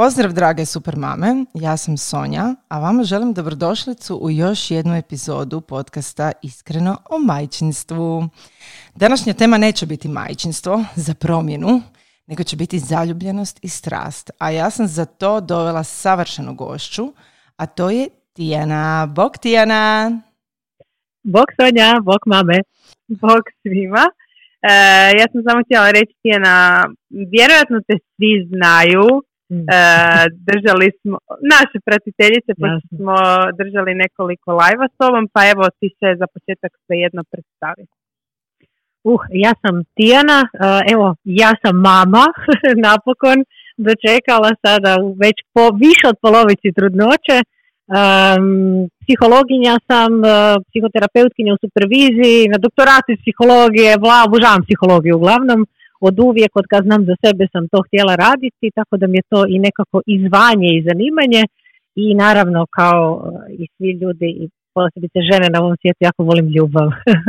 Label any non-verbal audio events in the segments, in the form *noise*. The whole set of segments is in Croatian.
Pozdrav drage super mame, ja sam Sonja, a vama želim dobrodošlicu u još jednu epizodu podcasta Iskreno o majčinstvu. Današnja tema neće biti majčinstvo za promjenu, nego će biti zaljubljenost i strast. A ja sam za to dovela savršenu gošću, a to je Tijana. Bog Tijana! Bog Sonja, bog mame, bog svima. E, ja sam samo htjela reći Tijana, vjerojatno te svi znaju. E, držali smo, naše pratiteljice, pa smo držali nekoliko lajva s tobom, pa evo ti se za početak jedno predstavi. Uh, ja sam Tijana, uh, evo, ja sam mama, *laughs* napokon dočekala sada već po više od polovici trudnoće. Um, psihologinja sam, uh, psihoterapeutkinja u superviziji, na doktoratu iz psihologije, vla, obožavam psihologiju uglavnom. Od uvijek, od kad znam za sebe sam to htjela raditi, tako da mi je to i nekako izvanje i zanimanje. I naravno kao i svi ljudi i posebice žene na ovom svijetu jako volim ljubav.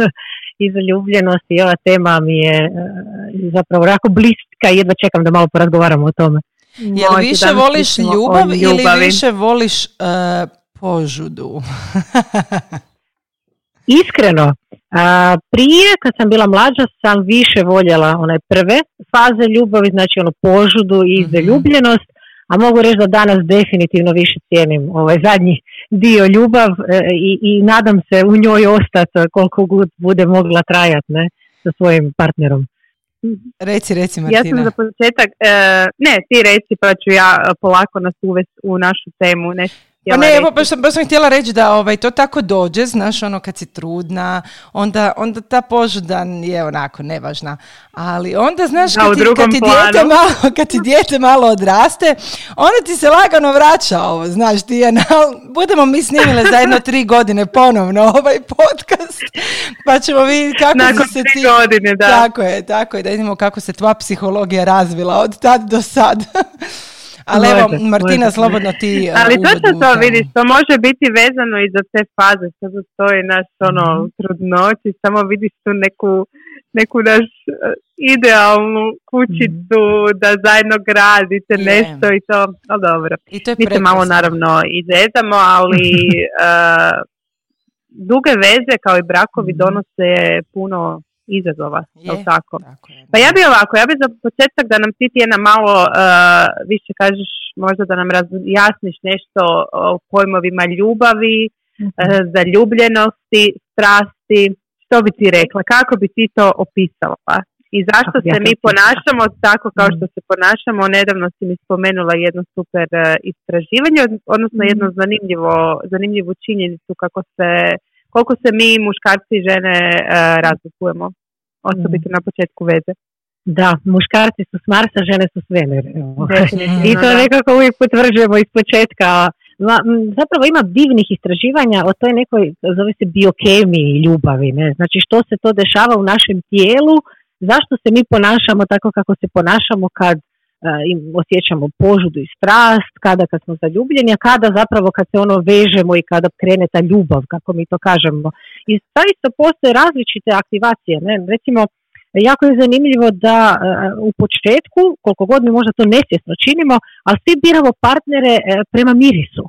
*laughs* i zaljubljenost i ova tema mi je e, zapravo jako bliska i jedva čekam da malo porazgovaramo o tome. Je li više voliš ljubav ili više voliš uh, požudu? *laughs* Iskreno, prije kad sam bila mlađa sam više voljela one prve faze ljubavi, znači ono požudu i mm zaljubljenost, a mogu reći da danas definitivno više cijenim ovaj zadnji dio ljubav e, i, i nadam se u njoj ostati koliko god bude mogla trajati ne, sa svojim partnerom. Reci, reci Martina. Ja sam za početak, e, ne ti reci pa ću ja polako nas uvesti u našu temu, ne pa ne, evo, baš sam, baš sam htjela reći da ovaj, to tako dođe, znaš, ono kad si trudna, onda, onda ta požuda je onako nevažna. Ali onda, znaš, kad, ti, kad, ti dijete malo, kad ti dijete malo odraste, onda ti se lagano vraća ovo, znaš, ti je, budemo mi snimile za jedno tri godine ponovno ovaj podcast, pa ćemo vidjeti kako Nakon se ti... godine, da. Tako je, tako je, da vidimo kako se tva psihologija razvila od tad do sad. Ali evo, Martina, slobodno ti Ali točno to vidiš, to može biti vezano i za te faze, što stoji naš ono, mm trudnoći, samo vidiš tu neku, neku naš uh, idealnu kućicu mm da zajedno gradite nešto i to, no dobro. I to je Mi se malo naravno izezamo, ali uh, *laughs* duge veze kao i brakovi mm donose puno izazova, je, tako? Pa ja bi ovako, ja bi za početak da nam ti jedna malo uh, više kažeš, možda da nam razjasniš nešto o pojmovima ljubavi, mm-hmm. uh, zaljubljenosti, strasti, što bi ti rekla, kako bi ti to opisala? I zašto se mi ponašamo tako kao što mhm. se ponašamo? Nedavno si mi spomenula jedno super uh, istraživanje, odnosno jednu mhm. zanimljivo, zanimljivu činjenicu kako se koliko se mi muškarci i žene uh, razlikujemo osobito mm. na početku veze. Da, muškarci su s Marsa, žene su s Venere. I to nekako uvijek potvrđujemo iz početka. Zapravo ima divnih istraživanja o toj nekoj, zove se biokemiji ljubavi. Ne? Znači što se to dešava u našem tijelu, zašto se mi ponašamo tako kako se ponašamo kad im osjećamo požudu i strast, kada kad smo zaljubljeni, a kada zapravo kad se ono vežemo i kada krene ta ljubav, kako mi to kažemo. I zaista postoje različite aktivacije. Ne? Recimo, jako je zanimljivo da u početku, koliko god mi možda to nesvjesno činimo, ali svi biramo partnere e, prema mirisu.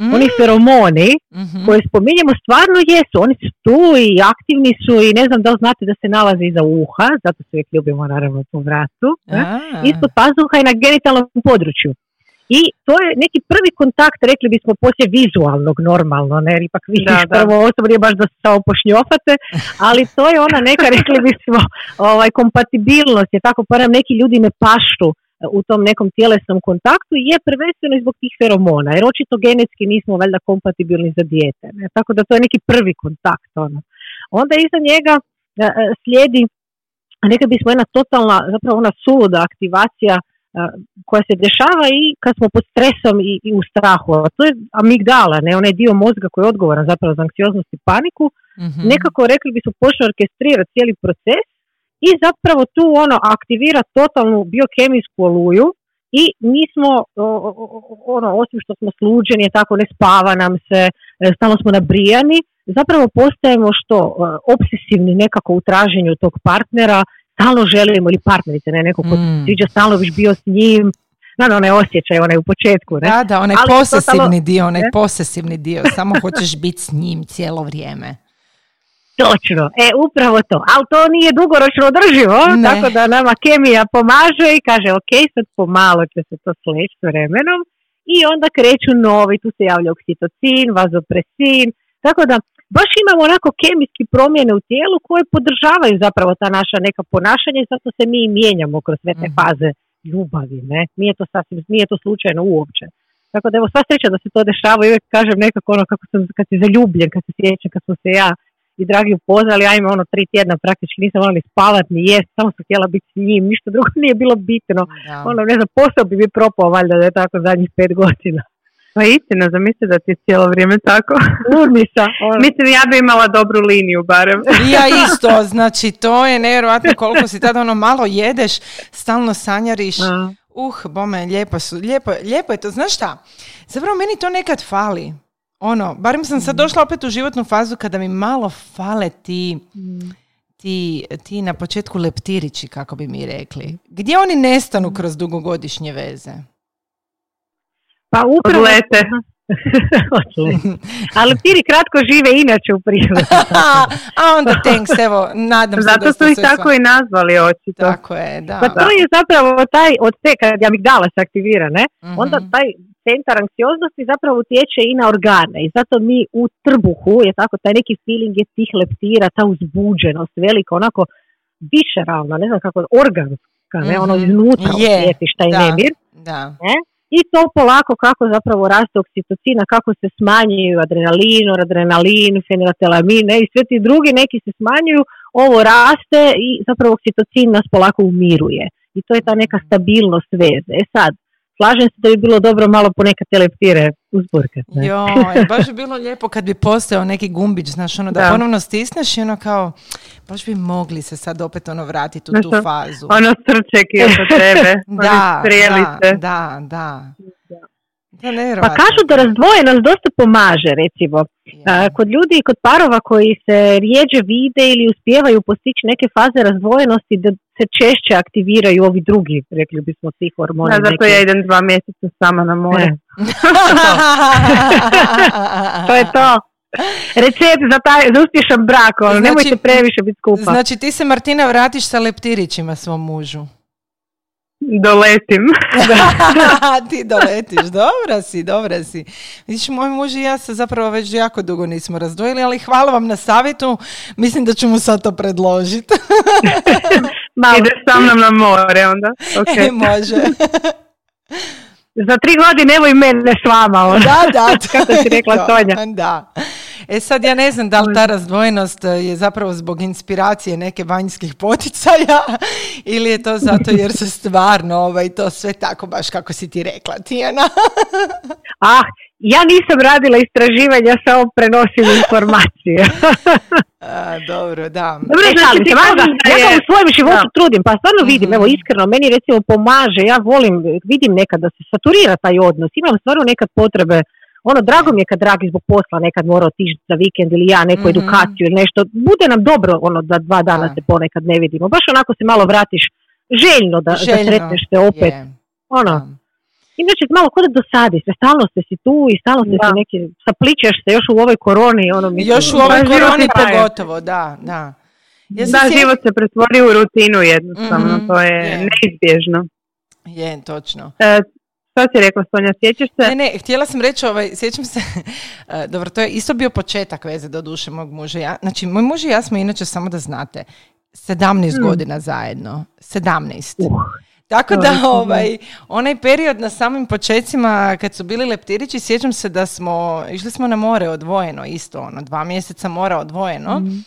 Mm. Oni feromoni mm koje spominjemo stvarno jesu, oni su tu i aktivni su i ne znam da li znate da se nalaze iza uha, zato se uvijek ljubimo naravno po vratu, ispod pazuha i na genitalnom području. I to je neki prvi kontakt, rekli bismo, poslije vizualnog normalno, ne, jer ipak vidiš da, prvo osobu, nije baš da se samo pošnjofate, ali to je ona neka, *laughs* rekli bismo, ovaj, kompatibilnost, je tako, pa neki ljudi ne paštu u tom nekom tjelesnom kontaktu je prvenstveno zbog tih feromona, jer očito genetski nismo valjda kompatibilni za dijete. Ne? Tako da to je neki prvi kontakt. Ono. Onda iza njega e, e, slijedi neka bismo jedna totalna, zapravo ona suluda aktivacija koja se dešava i kad smo pod stresom i, i u strahu. A to je amigdala, ne onaj dio mozga koji je odgovoran zapravo za anksioznost i paniku. mm Nekako rekli bi su počne orkestrirati cijeli proces i zapravo tu ono aktivira totalnu biokemijsku oluju i mi smo, ono, osim što smo sluđeni, tako ne spava nam se, e, stalno smo nabrijani, zapravo postajemo što e, obsesivni nekako u traženju tog partnera, stalno želimo, ili partnerice, ne, neko ko mm. sviđa, stalno biš bio s njim, na onaj osjećaj, onaj u početku. Ne? Da, da, onaj posesivni dio, onaj posesivni dio, samo hoćeš biti s njim cijelo vrijeme. Točno, e upravo to, ali to nije dugoročno održivo, tako da nama kemija pomaže i kaže ok, sad pomalo će se to sleći s vremenom i onda kreću novi, tu se javlja oksitocin, vazopresin, tako da baš imamo onako kemijski promjene u tijelu koje podržavaju zapravo ta naša neka ponašanja i zato se mi mijenjamo kroz sve te mhm. faze ljubavi, ne? Nije to sasvim, nije to slučajno uopće. Tako da evo sva sreća da se to dešava i uvijek kažem nekako ono kako sam, kad si zaljubljen, kad se sjećam, kad smo se ja i dragi upoznali, ja imam ono tri tjedna praktički nisam morala ni spavat ni jest, samo sam htjela biti s njim, ništa drugo *laughs* nije bilo bitno. Ono, ne znam, posao bi mi propao valjda da je tako zadnjih pet godina. *laughs* Pa istina, zamisli da ti je cijelo vrijeme tako. *laughs* Urnica. Ono. Mislim, ja bi imala dobru liniju barem. ja isto, znači to je nevjerojatno koliko si tada ono malo jedeš, stalno sanjariš. Uh, bome, lijepo, su, lijepo, lijepo je to. Znaš šta? Zapravo meni to nekad fali ono, barem sam sad došla opet u životnu fazu kada mi malo fale ti, ti, ti na početku leptirići, kako bi mi rekli. Gdje oni nestanu kroz dugogodišnje veze? Pa upravo... Lete. *laughs* Ali leptiri kratko žive inače u prirodi. *laughs* A onda thanks, evo, nadam se Zato su ih tako i nazvali očito. Tako je, da. Pa to je zapravo taj, od te, kad amigdala se aktivira, ne? Onda mhm. taj centar anksioznosti zapravo utječe i na organe i zato mi u trbuhu je tako taj neki feeling je tih leptira, ta uzbuđenost velika, onako višeralna, ne znam kako, organska, ne, ono mhm. iznutra je, osjetiš taj da, nemir. Da. Ne? I to polako kako zapravo raste oksitocina, kako se smanjuju adrenalin, adrenalin, fenilatilamine i sve ti drugi neki se smanjuju, ovo raste i zapravo oksitocin nas polako umiruje. I to je ta neka stabilnost veze. E sad, slažem se da bi bilo dobro malo ponekad te leptire. Jo, baš bi bilo lijepo kad bi postao neki gumbić, znaš, ono da, da. ponovno stisneš i ono kao, baš bi mogli se sad opet ono vratiti u tu fazu. Ono srček je oko tebe, *laughs* da, da, da, da. Pa kažu da razdvojenost dosta pomaže, recimo. kod ljudi i kod parova koji se rijeđe vide ili uspijevaju postići neke faze razdvojenosti da se češće aktiviraju ovi drugi, rekli bismo, svi hormoni. Da, zato ja idem dva mjeseca sama na more. E. *laughs* to je to. Recept za, taj, za uspješan brak, ono, znači, nemojte previše biti skupa. Znači ti se Martina vratiš sa leptirićima svom mužu. Doletim. *laughs* *laughs* ti doletiš, dobra si, dobra si. Vidiš, moj muž i ja se zapravo već jako dugo nismo razdvojili, ali hvala vam na savjetu. Mislim da ću mu sad to predložiti. *laughs* Ide sa mnom na more onda. Okay. može. Za tri godine evo i mene s vama. Onda. Da, da. Kako si rekla Sonja. Da. E sad ja ne znam da li ta razdvojenost e, je zapravo zbog inspiracije neke vanjskih poticaja *laughs* ili je to zato jer se stvarno ovaj, to sve tako baš kako si ti rekla Tijana. *laughs* ah, ja nisam radila istraživanja, samo prenosim informacije. *laughs* A, dobro, da. Dobro, e, znači, ti ja sam u svojem životu da. trudim, pa stvarno vidim, evo mhm. iskreno, meni recimo pomaže, ja volim, vidim nekad da se saturira taj odnos, imam stvarno nekad potrebe ono, drago mi je kad dragi zbog posla nekad mora otići za vikend ili ja neku mm edukaciju ili nešto. Bude nam dobro ono da dva dana se ponekad ne vidimo. Baš onako se malo vratiš željno da, željno. da sretneš se opet. Ono. Inače, malo kod dosadi se, stalno ste si tu i stalno ste si neki, sapličeš se još u ovoj koroni. Ono, mislim, još u ovoj koroni pogotovo, da, da. Ja da, život se pretvori u rutinu jednostavno, mm to je, je neizbježno. Je, točno. E, što si rekla, Sonja, sjećaš se? Ne, ne, htjela sam reći, ovaj, sjećam se, *laughs* e, dobro, to je isto bio početak veze do duše mog muža. Ja, znači, moj muž i ja smo inače, samo da znate, 17 hmm. godina zajedno. 17. Uh. Tako da ovaj, onaj period na samim počecima kad su bili leptirići, sjećam se da smo, išli smo na more odvojeno isto, ono, dva mjeseca mora odvojeno. Hmm.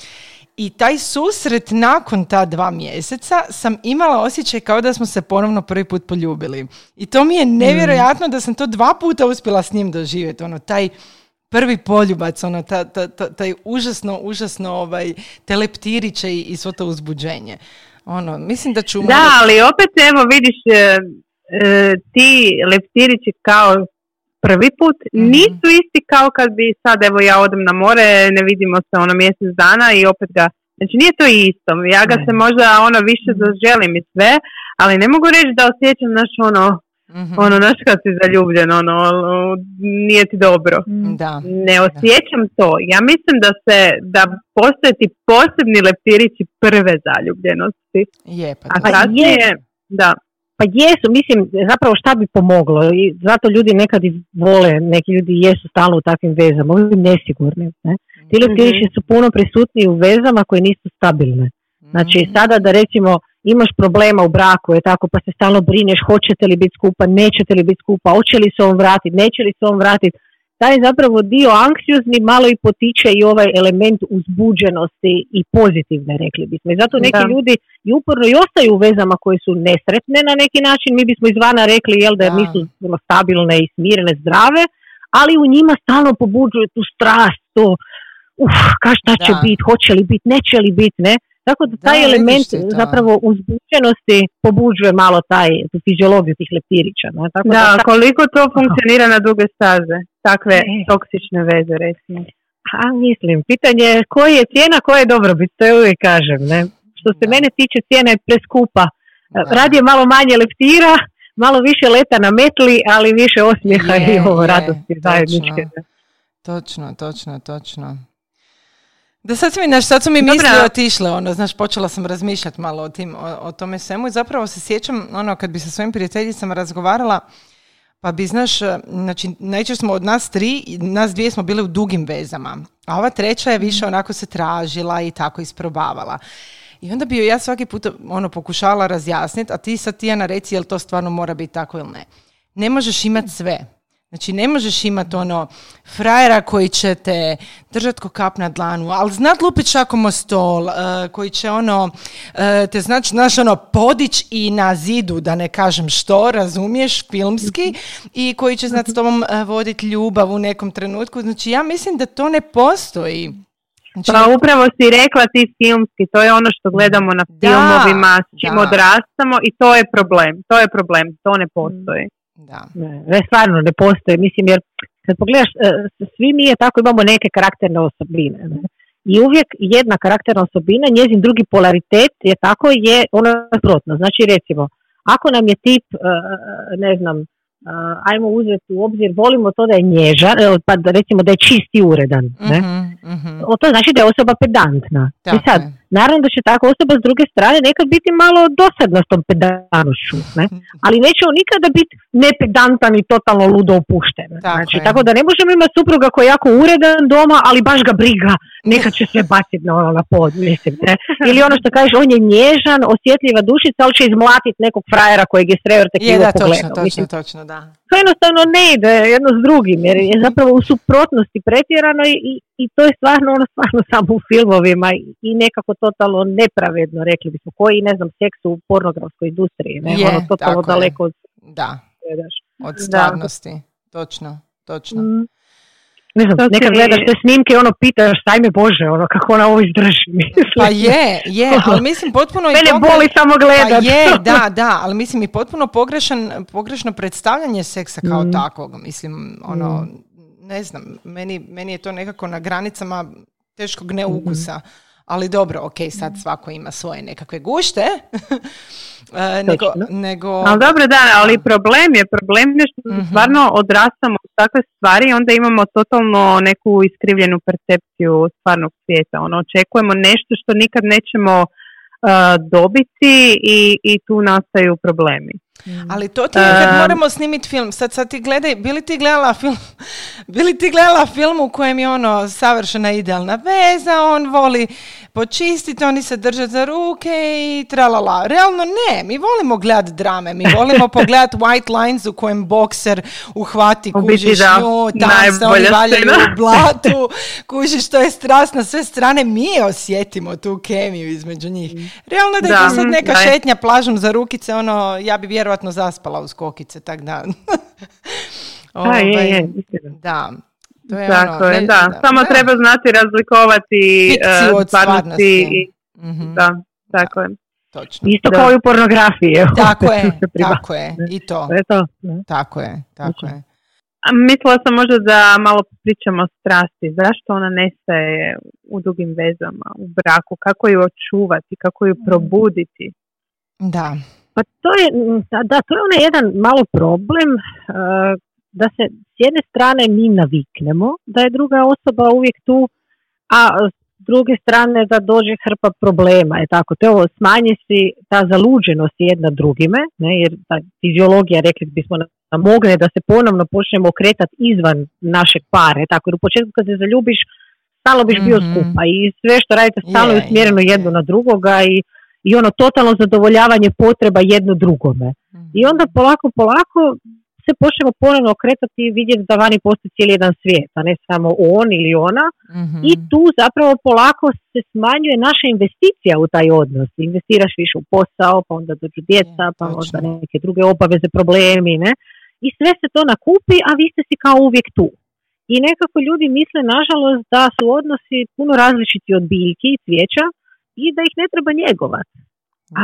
I taj susret nakon ta dva mjeseca sam imala osjećaj kao da smo se ponovno prvi put poljubili. I to mi je nevjerojatno da sam to dva puta uspjela s njim doživjeti. Ono, taj prvi poljubac, ono, ta, ta, taj užasno, užasno ovaj, teleptiriće i, i svo to uzbuđenje. Ono, mislim da ću... Da, ali opet evo vidiš, e, e, ti leptirići kao prvi put mm nisu isti kao kad bi sad evo ja odem na more, ne vidimo se ono mjesec dana i opet ga Znači nije to isto, ja ga se možda ono više mhm. zaželim i sve, ali ne mogu reći da osjećam naš ono mm Ono, znaš kad si zaljubljen, ono, nije ti dobro. Mm. Da. Ne osjećam to. Ja mislim da se, da postoje ti posebni leptirići prve zaljubljenosti. Je, pa A kasnije, da. Pa jesu, mislim, zapravo šta bi pomoglo i zato ljudi nekad i vole, neki ljudi jesu stalno u takvim vezama, ovi nesigurni. Ne? Ti mhm. leptirići su puno prisutniji u vezama koje nisu stabilne. Znači, mhm. sada da recimo imaš problema u braku, je tako, pa se stalno brineš hoćete li biti skupa, nećete li biti skupa, hoće li se on vratiti, neće li se on vratiti, taj zapravo dio anksiozni malo i potiče i ovaj element uzbuđenosti i pozitivne, rekli bismo. I zato neki ljudi i uporno i ostaju u vezama koje su nesretne na neki način, mi bismo izvana rekli jel, da, nisu stabilne i smirene, zdrave, ali u njima stalno pobuđuju tu strast, to uf, ka šta će biti, hoće li biti, neće li biti, ne? Tako da taj element zapravo uzbuđenosti pobuđuje malo taj tu fiziologiju tih leptirića. Ne? Tako da, da koliko to funkcionira na duge staze, takve e. toksične veze recimo. A mislim, pitanje je koja je cijena, koja je dobrobit, to je uvijek kažem. Ne? Što se mene tiče cijena je preskupa. Radi je malo manje leptira, malo više leta na metli, ali više osmijeha i ovo radosti zajedničke. Točno, točno, točno. Da sad, mi, naš, sad su mi misli otišle, ono, znaš, počela sam razmišljati malo o, tim, o, tome svemu i zapravo se sjećam, ono, kad bi sa svojim prijateljicama razgovarala, pa bi, znaš, znači, najčešće smo od nas tri, nas dvije smo bile u dugim vezama, a ova treća je više mhm. onako se tražila i tako isprobavala. I onda bi joj ja svaki put ono, pokušala razjasniti, a ti sad Tijana reci jel to stvarno mora biti tako ili ne. Ne možeš imati sve. Znači, ne možeš imati ono frajera koji će te držati ko kap na dlanu, ali znat lupit šakom o stol, uh, koji će ono, uh, te znači, znaš, ono, podić i na zidu, da ne kažem što, razumiješ, filmski, i koji će znat s tobom uh, voditi ljubav u nekom trenutku. Znači, ja mislim da to ne postoji. Znači, pa upravo si rekla ti filmski, to je ono što gledamo na filmovima, s čim odrastamo i to je problem, to je problem, to ne postoji. Da. Ne, stvarno ne postoji, mislim jer kad pogledaš, e, svi mi je tako imamo neke karakterne osobine. Ne? I uvijek jedna karakterna osobina, njezin drugi polaritet je tako je ono suprotno. Znači recimo, ako nam je tip, e, ne znam, ajmo uzeti u obzir, volimo to da je nježan, pa da recimo da je čist i uredan. Ne? Mm-hmm, O, to znači da je osoba pedantna. I sad, naravno da će takva osoba s druge strane nekad biti malo dosadna s tom pedanošću, ne? ali neće on nikada biti nepedantan i totalno ludo opušten. Tako znači, tako da ne možemo imati supruga koji je jako uredan doma, ali baš ga briga, neka će sve baciti na, ono, na pod, mislim. Ne? *laughs* Ili ono što kažeš, on je nježan, osjetljiva dušica, ali će izmlatiti nekog frajera kojeg je sreo te je, da, točno, točno, točno, da. To jednostavno ne ide jedno s drugim, jer je zapravo u suprotnosti pretjerano i, i to je stvarno ono stvarno samo u filmovima i nekako totalno nepravedno, rekli bismo, koji, ne znam, seks u pornografskoj industriji, ne, je, ono totalno daleko od... Da, od stvarnosti, točno, točno. Mm. Ne znam, nekad gledaš te snimke i ono pitaš, staj me Bože, ono, kako ona ovo izdrži. *laughs* Pa je, je, *laughs* ali mislim potpuno... Mene boli samo gledat. Pa je, *laughs* da, da, ali mislim i potpuno pogrešan, pogrešno predstavljanje seksa kao mm. takvog. Mislim, ono, mm. Ne znam, meni, meni je to nekako na granicama teškog neukusa. Ali dobro, ok, sad svako ima svoje nekakve gušte. *laughs* E, nego, nego... Ali dobro, da, ali problem je, problem je što mm stvarno odrastamo u takve stvari i onda imamo totalno neku iskrivljenu percepciju stvarnog svijeta. Ono, očekujemo nešto što nikad nećemo uh, dobiti i, i tu nastaju problemi. Mm. Ali to ti je kad moramo snimiti film. Sad, sad ti gledaj, bili ti gledala film, *laughs* bili ti gledala film u kojem je ono savršena idealna veza, on voli počistiti, oni se drže za ruke i tralala. Realno ne, mi volimo gledat drame, mi volimo *laughs* pogledat White Lines u kojem bokser uhvati, kužiš nju, tam se oni valjaju u blatu, *laughs* kužiš to je strast na sve strane, mi osjetimo tu kemiju između njih. Realno da, da je sad neka šetnja plažom za rukice, ono, ja bi vjerojatno zaspala uz kokice, tak da. *laughs* ovaj, je, je, da. To je Tako ono, je, da. da. Samo treba znati razlikovati uh, od stvarnosti. I, mm-hmm. Da, tako je. Točno. Isto da. kao i u pornografiji. Tako *laughs* je, tako je, i to. to, je to. Tako je, tako je. A mislila sam možda da malo pričamo o strasti. Zašto ona nestaje u dugim vezama, u braku? Kako ju očuvati? Kako ju probuditi? Da. Pa to je, da, to je onaj jedan malo problem uh, da se s jedne strane mi naviknemo da je druga osoba uvijek tu, a s druge strane da dođe hrpa problema. Je tako, to je ovo smanji si ta zaluđenost jedna drugime, ne, jer ta fiziologija, rekli bismo, nam mogne da se ponovno počnemo okretati izvan našeg pare. Tako, jer u početku kad se zaljubiš, stalno biš bio mm-hmm. skupa i sve što radite stalno je usmjereno jedno na drugoga i, i ono totalno zadovoljavanje potreba jedno drugome. I onda polako, polako se počnemo ponovno okretati i vidjeti da vani postoji cijeli jedan svijet, a ne samo on ili ona. Mhm. I tu zapravo polako se smanjuje naša investicija u taj odnos. Investiraš više u posao, pa onda dođu djeca, pa možda neke druge obaveze, problemi, ne? I sve se to nakupi, a vi ste si kao uvijek tu. I nekako ljudi misle, nažalost, da su odnosi puno različiti od biljki i cvijeća i da ih ne treba njegovati.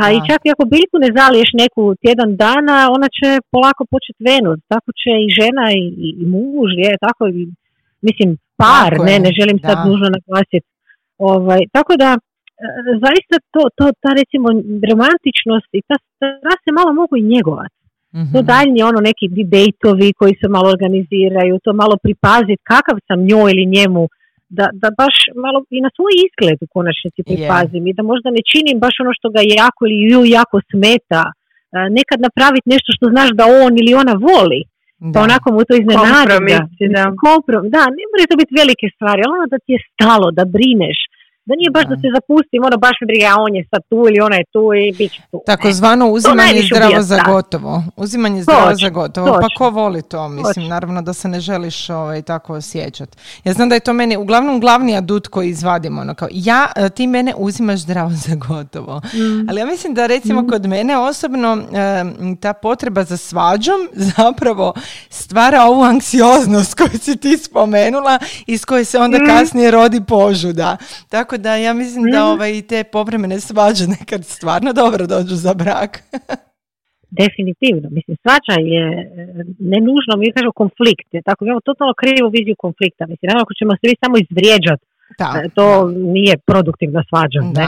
A i čak i ako biljku ne zaliješ neku tjedan dana, ona će polako početi venut. Tako će i žena i, i muž, je, tako i, mislim, par, ne, ne želim sad nužno naglasiti. Ovaj, tako da, e, zaista to, to, ta recimo romantičnost i ta strast se malo mogu i njegovati. Mm-hmm. To daljnje ono neki debatovi koji se malo organiziraju, to malo pripaziti kakav sam njoj ili njemu da, da baš malo i na svoj izgled u konačnici pripazim i da možda ne činim baš ono što ga jako ili ju jako smeta. Nekad napraviti nešto što znaš da on ili ona voli. Pa da. Pa onako mu to iznenadi. Da. Komprom, da, ne mora to biti velike stvari, ali ono da ti je stalo, da brineš, da nije baš da, se zapustim, ono baš briga, on je sad tu ili ona je tu i bit će tu. Tako zvano uzimanje zdravo za gotovo. Uzimanje zdravo za gotovo. Pa ko voli to? Mislim, naravno da se ne želiš ovaj, tako osjećati. Ja znam da je to meni uglavnom glavni adut koji izvadimo. Ono, kao, ja, e, ti mene uzimaš zdravo za gotovo. Mm. Ali ja mislim da recimo mm. kod mene osobno ta potreba za svađom *laughs* zapravo stvara ovu anksioznost koju si ti spomenula i s koje se onda mm. kasnije rodi požuda. Tako da ja mislim da mhm. ovaj, te povremene svađe nekad stvarno dobro dođu za brak. *laughs* Definitivno. Mislim, svađa je e, ne nužno, mi kažemo konflikt. Tako imamo totalno krivu viziju konflikta. Mislim, naravno, ako ćemo se vi samo izvrijeđati, e, to nije produktivna svađa. ne?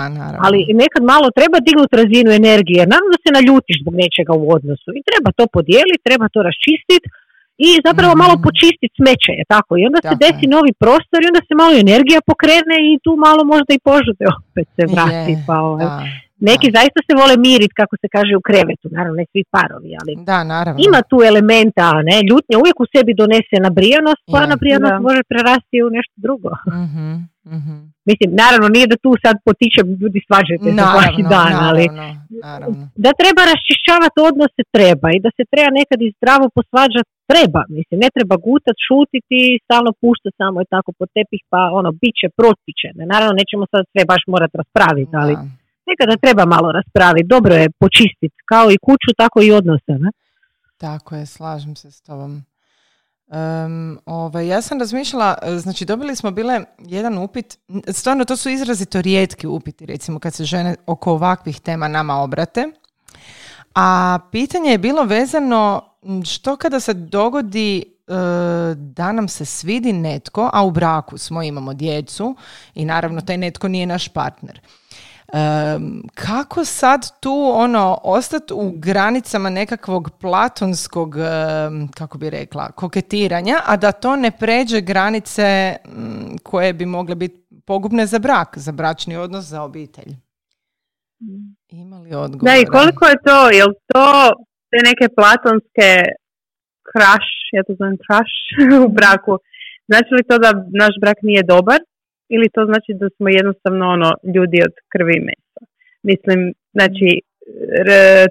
Ali nekad malo treba dignuti razinu energije. Naravno da se naljutiš zbog nečega u odnosu. I treba to podijeliti, treba to raščistiti i zapravo malo mhm. počistiti smeće, je tako? I onda se desi novi prostor i onda se malo energija pokrene i tu malo možda i požute opet se vrati. pa, ovaj. Neki zaista se vole miriti, kako se kaže, u krevetu, naravno ne svi parovi, ali da, naravno. ima tu elementa, ne, ljutnja uvijek u sebi donese nabrijanost, pa nabrijanost može prerasti u nešto drugo. mm mm Mislim, naravno nije da tu sad potičem ljudi svađajte se svaki dan, ali naravno. da treba raščišćavati odnose treba i da se treba nekad i zdravo posvađati treba, mislim, ne treba gutat, šutiti, stalno puštati samo je tako po tepih, pa ono, bit će, prostiće. Naravno, nećemo sad sve baš morati raspraviti, ali nekada treba malo raspraviti, dobro je počistiti, kao i kuću, tako i odnose. Ne? Tako je, slažem se s tobom. Um, ovaj, ja sam razmišljala, znači dobili smo bile jedan upit, stvarno to su izrazito rijetki upiti, recimo kad se žene oko ovakvih tema nama obrate, a pitanje je bilo vezano što kada se dogodi e, da nam se svidi netko, a u braku smo, imamo djecu i naravno taj netko nije naš partner. Kako sad tu ono ostati u granicama nekakvog platonskog kako bi rekla koketiranja a da to ne pređe granice koje bi mogle biti pogubne za brak za bračni odnos za obitelj ima li odgovor? Da i koliko je to, jel to te neke platonske crush, ja to znam crush *laughs* u braku, znači li to da naš brak nije dobar ili to znači da smo jednostavno ono ljudi od krvi i mesa? Mislim, znači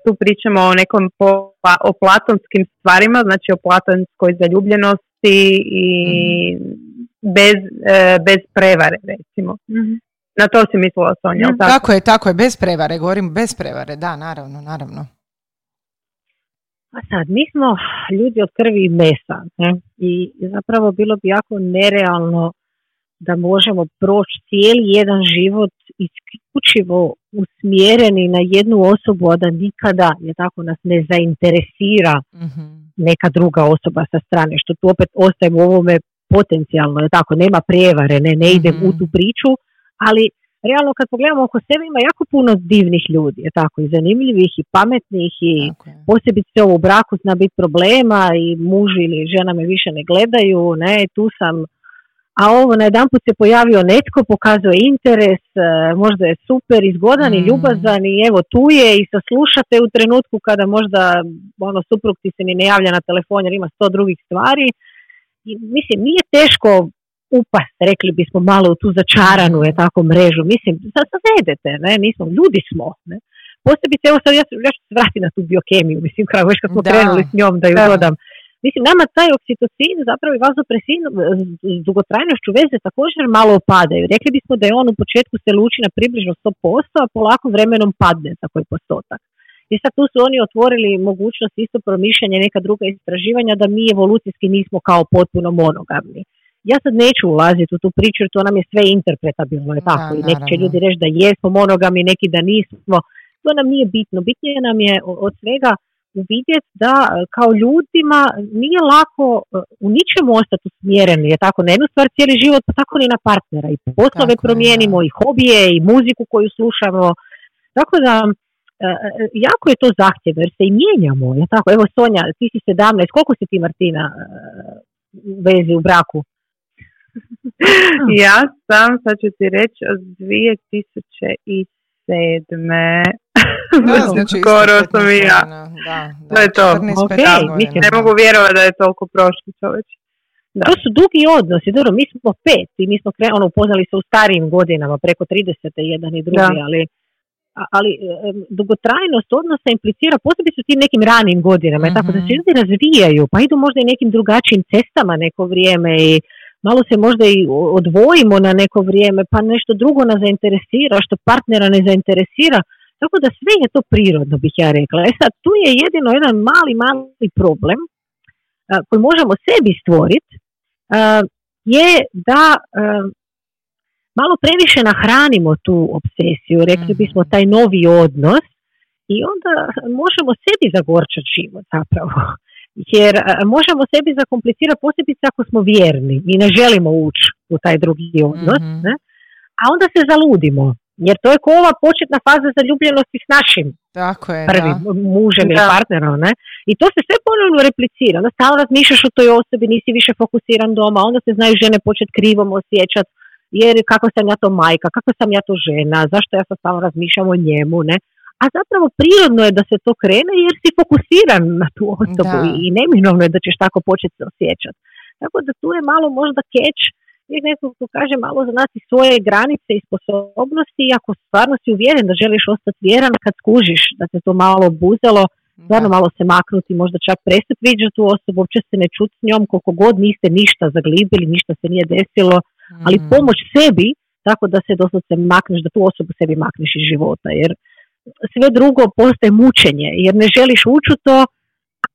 tu pričamo o nekom po, pa, o platonskim stvarima, znači o platonskoj zaljubljenosti i mhm. bez, e, bez prevare recimo. mm Na to si mislila Sonja, mm, tako? tako je, tako je, bez prevare, govorim bez prevare, da, naravno, naravno. A sad, mi smo ljudi od krvi i mesa ne? i zapravo bilo bi jako nerealno da možemo proći cijeli jedan život isključivo usmjereni na jednu osobu, a da nikada je tako nas ne zainteresira mhm. neka druga osoba sa strane, što tu opet ostaje u ovome potencijalno, je tako, nema prijevare, ne, ne idem u mhm. tu priču, ali realno kad pogledamo oko sebe ima jako puno divnih ljudi, je tako, i zanimljivih i pametnih i posebice ovo u braku zna biti problema i muž ili žena me više ne gledaju, ne, tu sam a ovo na jedan put se pojavio netko, pokazuje interes, e, možda je super, izgodan i mm. ljubazan i evo tu je i saslušate u trenutku kada možda ono suprug ti se ni ne javlja na telefon jer ima sto drugih stvari. I, mislim, nije teško upast, rekli bismo malo u tu začaranu je tako mrežu. Mislim, zavedete, ne, nismo, ljudi smo. Ne. Posebice, evo sad ja, ja ću se vratiti na tu biokemiju, mislim, kao već kad smo krenuli s njom da ju dodam. Mislim, nama taj oksitocin zapravo i vazopresin s dugotrajnošću veze također malo opadaju. Rekli bismo da je on u početku se luči na približno 100%, a polako vremenom padne za koji postotak. I sad tu su oni otvorili mogućnost isto promišljanja neka druga istraživanja da mi evolucijski nismo kao potpuno monogamni. Ja sad neću ulaziti u tu priču jer to nam je sve interpretabilno, je tako? I neki će ljudi reći da jesmo monogami, neki da nismo. To nam nije bitno. Bitnije nam je od svega vidjeti da e, kao ljudima nije lako e, u ničemu ostati usmjereni, je tako na jednu stvar cijeli život, pa tako ni na partnera. I poslove promijenimo, i hobije, i muziku koju slušamo. Tako da, e, jako je to zahtjev, jer se i mijenjamo. Je tako? Evo Sonja, ti si 17, koliko si ti Martina u vezi u braku? *laughs* ja sam, sad ću ti reći, od 2007. Da, *laughs* znači Skoro sam i ja. Da, da, to je to. Okay, mislim, ne mogu vjerovati da je toliko prošlo čovječ. Da. To su dugi odnosi, dobro, mi smo pet i mi smo kre, ono, upoznali se u starijim godinama, preko 30. jedan i drugi, ali, ali dugotrajnost odnosa implicira posebice u tim nekim ranim godinama, mm tako da se mhm. ljudi razvijaju, pa idu možda i nekim drugačijim cestama neko vrijeme i malo se možda i odvojimo na neko vrijeme, pa nešto drugo nas zainteresira, što partnera ne zainteresira, tako da sve je to prirodno, bih ja rekla. E sad, tu je jedino jedan mali, mali problem koji možemo sebi stvoriti, je da malo previše nahranimo tu obsesiju, rekli mhm. bismo taj novi odnos i onda možemo sebi zagorčati život zapravo. Jer možemo sebi zakomplicirati posebice ako smo vjerni i ne želimo ući u taj drugi odnos, mhm. ne? a onda se zaludimo jer to je ko ova početna faza zaljubljenosti s našim Tako je, prvim mužem ili partnerom. Ne? I to se sve ponovno replicira. Onda stalno razmišljaš o toj osobi, nisi više fokusiran doma, onda se znaju žene početi krivom osjećati jer kako sam ja to majka, kako sam ja to žena, zašto ja sad stalno razmišljam o njemu, ne? A zapravo prirodno je da se to krene jer si fokusiran na tu osobu i neminovno je da ćeš tako početi se osjećati. Tako da tu je malo možda keč uvijek neko ko kaže malo znati svoje granice i sposobnosti i ako stvarno si uvjeren da želiš ostati vjeran kad skužiš da se to malo buzelo, stvarno malo se maknuti, možda čak prestati vidjeti tu osobu, uopće se ne čuti s njom koliko god niste ništa zaglibili, ništa se nije desilo, ali mm. pomoć sebi tako da se doslovce makneš, da tu osobu sebi makneš iz života, jer sve drugo postaje mučenje, jer ne želiš ući u to,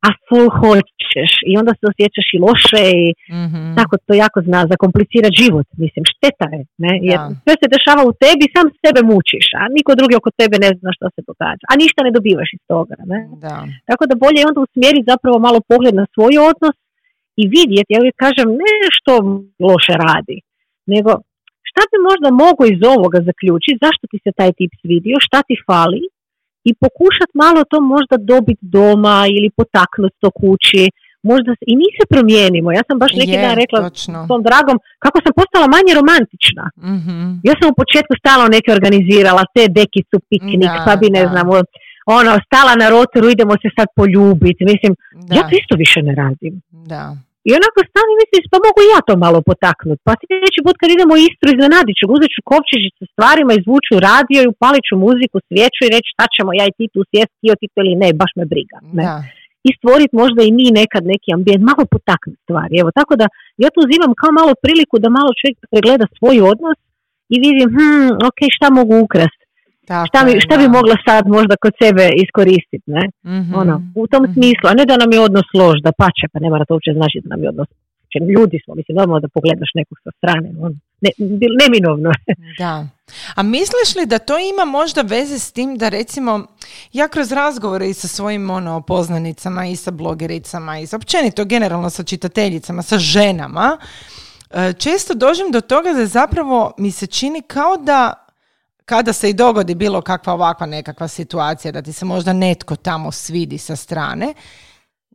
a full hoćeš i onda se osjećaš i loše i mm tako to jako zna zakomplicirati život, mislim, šteta je, ne? jer sve se dešava u tebi, sam sebe mučiš, a niko drugi oko tebe ne zna što se događa, a ništa ne dobivaš iz toga. Ne? Da. Tako da bolje je onda usmjeriti zapravo malo pogled na svoj odnos i vidjeti, ja uvijek kažem, ne što loše radi, nego šta bi možda mogo iz ovoga zaključiti, zašto ti se taj tip svidio, šta ti fali i pokušat malo to možda dobiti doma ili potaknuti to kući. Možda i mi se promijenimo. Ja sam baš neki dan rekla s tom dragom kako sam postala manje romantična. mm Ja sam u početku stalno neke organizirala, te dekicu, piknik, pa bi ne znam, ono, stala na rotoru, idemo se sad poljubiti. Mislim, ja to isto više ne radim. Da. I onako stani misliš, pa mogu ja to malo potaknuti. Pa sljedeći put kad idemo u Istru, iznenadit ću, uzet ću sa stvarima, izvuću radio i upalit ću muziku, svijeću i reći šta ćemo ja i ti tu sjesti, ti ti ili ne, baš me briga. Ne? I stvoriti možda i mi nekad neki ambijent, malo potaknuti stvari. Evo, tako da ja tu uzimam kao malo priliku da malo čovjek pregleda svoj odnos i vidim, hm, ok, šta mogu ukrast šta, bi, šta bi mogla sad možda kod sebe iskoristiti, ne? mm Ono, u tom mm smislu, a ne da nam je odnos loš, da pače, pa ne mora to uopće znači da nam je odnos ljudi smo, mislim, normalno da pogledaš nekog sa strane, on, ne, neminovno. *laughs* da. A misliš li da to ima možda veze s tim da recimo, ja kroz razgovore i sa svojim ono, poznanicama i sa blogericama i sa općenito generalno sa čitateljicama, sa ženama, e, često dođem do toga da zapravo mi se čini kao da kada se i dogodi bilo kakva ovakva nekakva situacija da ti se možda netko tamo svidi sa strane,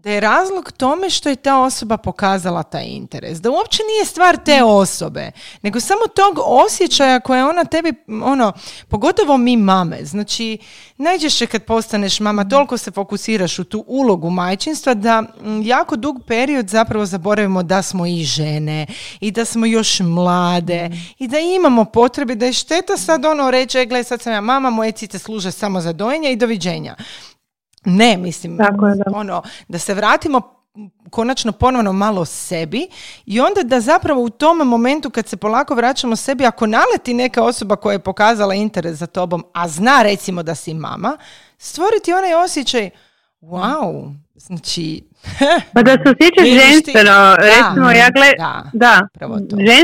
da je razlog tome što je ta osoba pokazala taj interes. Da uopće nije stvar te osobe, nego samo tog osjećaja koje ona tebi, ono, pogotovo mi mame. Znači, najčešće kad postaneš mama, toliko se fokusiraš u tu ulogu majčinstva da jako dug period zapravo zaboravimo da smo i žene i da smo još mlade i da imamo potrebe da je šteta sad ono reći, e, gle, sad sam ja mama, moje cice služe samo za dojenje i doviđenja. Ne, mislim, Tako je, da. ono, da se vratimo konačno ponovno malo sebi i onda da zapravo u tom momentu kad se polako vraćamo sebi, ako naleti neka osoba koja je pokazala interes za tobom, a zna recimo da si mama, stvoriti onaj osjećaj, wow, znači *laughs* Pa da se osjećaš ženstveno, recimo ja gledam, da,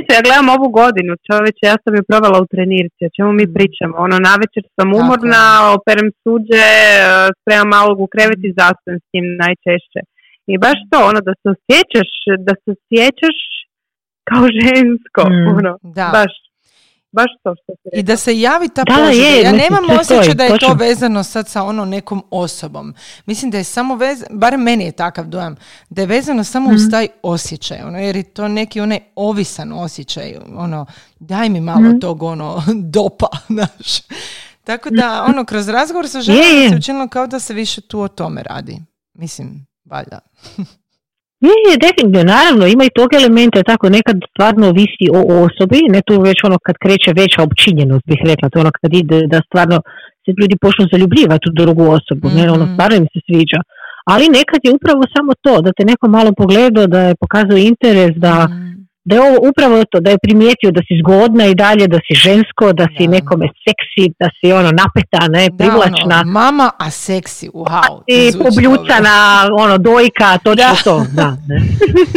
da ja gledam ovu godinu, čovječe, ja sam je probala u trenirci, o čemu mi mm. pričamo, ono, navečer sam umorna, operem suđe, e, spremam malog u krevet i zastavim s tim najčešće. I baš to, ono, da se osjećaš, da se osjećaš kao *laughs* žensko, mm. ono, da. baš baš to što I da se javi ta da, Je, ja nemam osjećaj da je to vezano sad sa ono nekom osobom. Mislim da je samo vezano, barem meni je takav dojam, da je vezano samo uz mhm. taj osjećaj, ono, jer je to neki onaj ovisan osjećaj, ono, daj mi malo mm. tog ono *laughs* dopa, *laughs* znaš. Tako da, ono, kroz razgovor sa ženom se učinilo kao da se više tu o tome radi. Mislim, valjda. *laughs* Je, je, definitivno, naravno, ima i tog elementa, tako nekad stvarno ovisi o osobi, ne tu već ono kad kreće veća općinjenost, bih rekla, to ono kad ide da stvarno se ljudi počnu zaljubljivati u drugu osobu, ne, ono mhm. stvarno im se sviđa. Ali nekad je upravo samo to, da te neko malo pogledao, da je pokazao interes, da, mhm da je ovo upravo to, da je primijetio da si zgodna i dalje, da si žensko, da si nekome seksi, da si ono napeta, ne, privlačna. Ono, mama, a seksi, wow. I pobljucana, ono, dojka, točno da. to, da. Ne.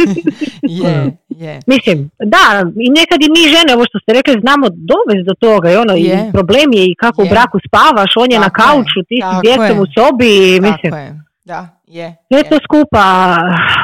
*laughs* je, je. Mislim, da, i nekad i mi žene, ovo što ste rekli, znamo dovesti do toga i ono, i problem je i kako je. u braku spavaš, on je na kauču, ti si djecom u sobi, mislim. je, da, je. Sve to skupa,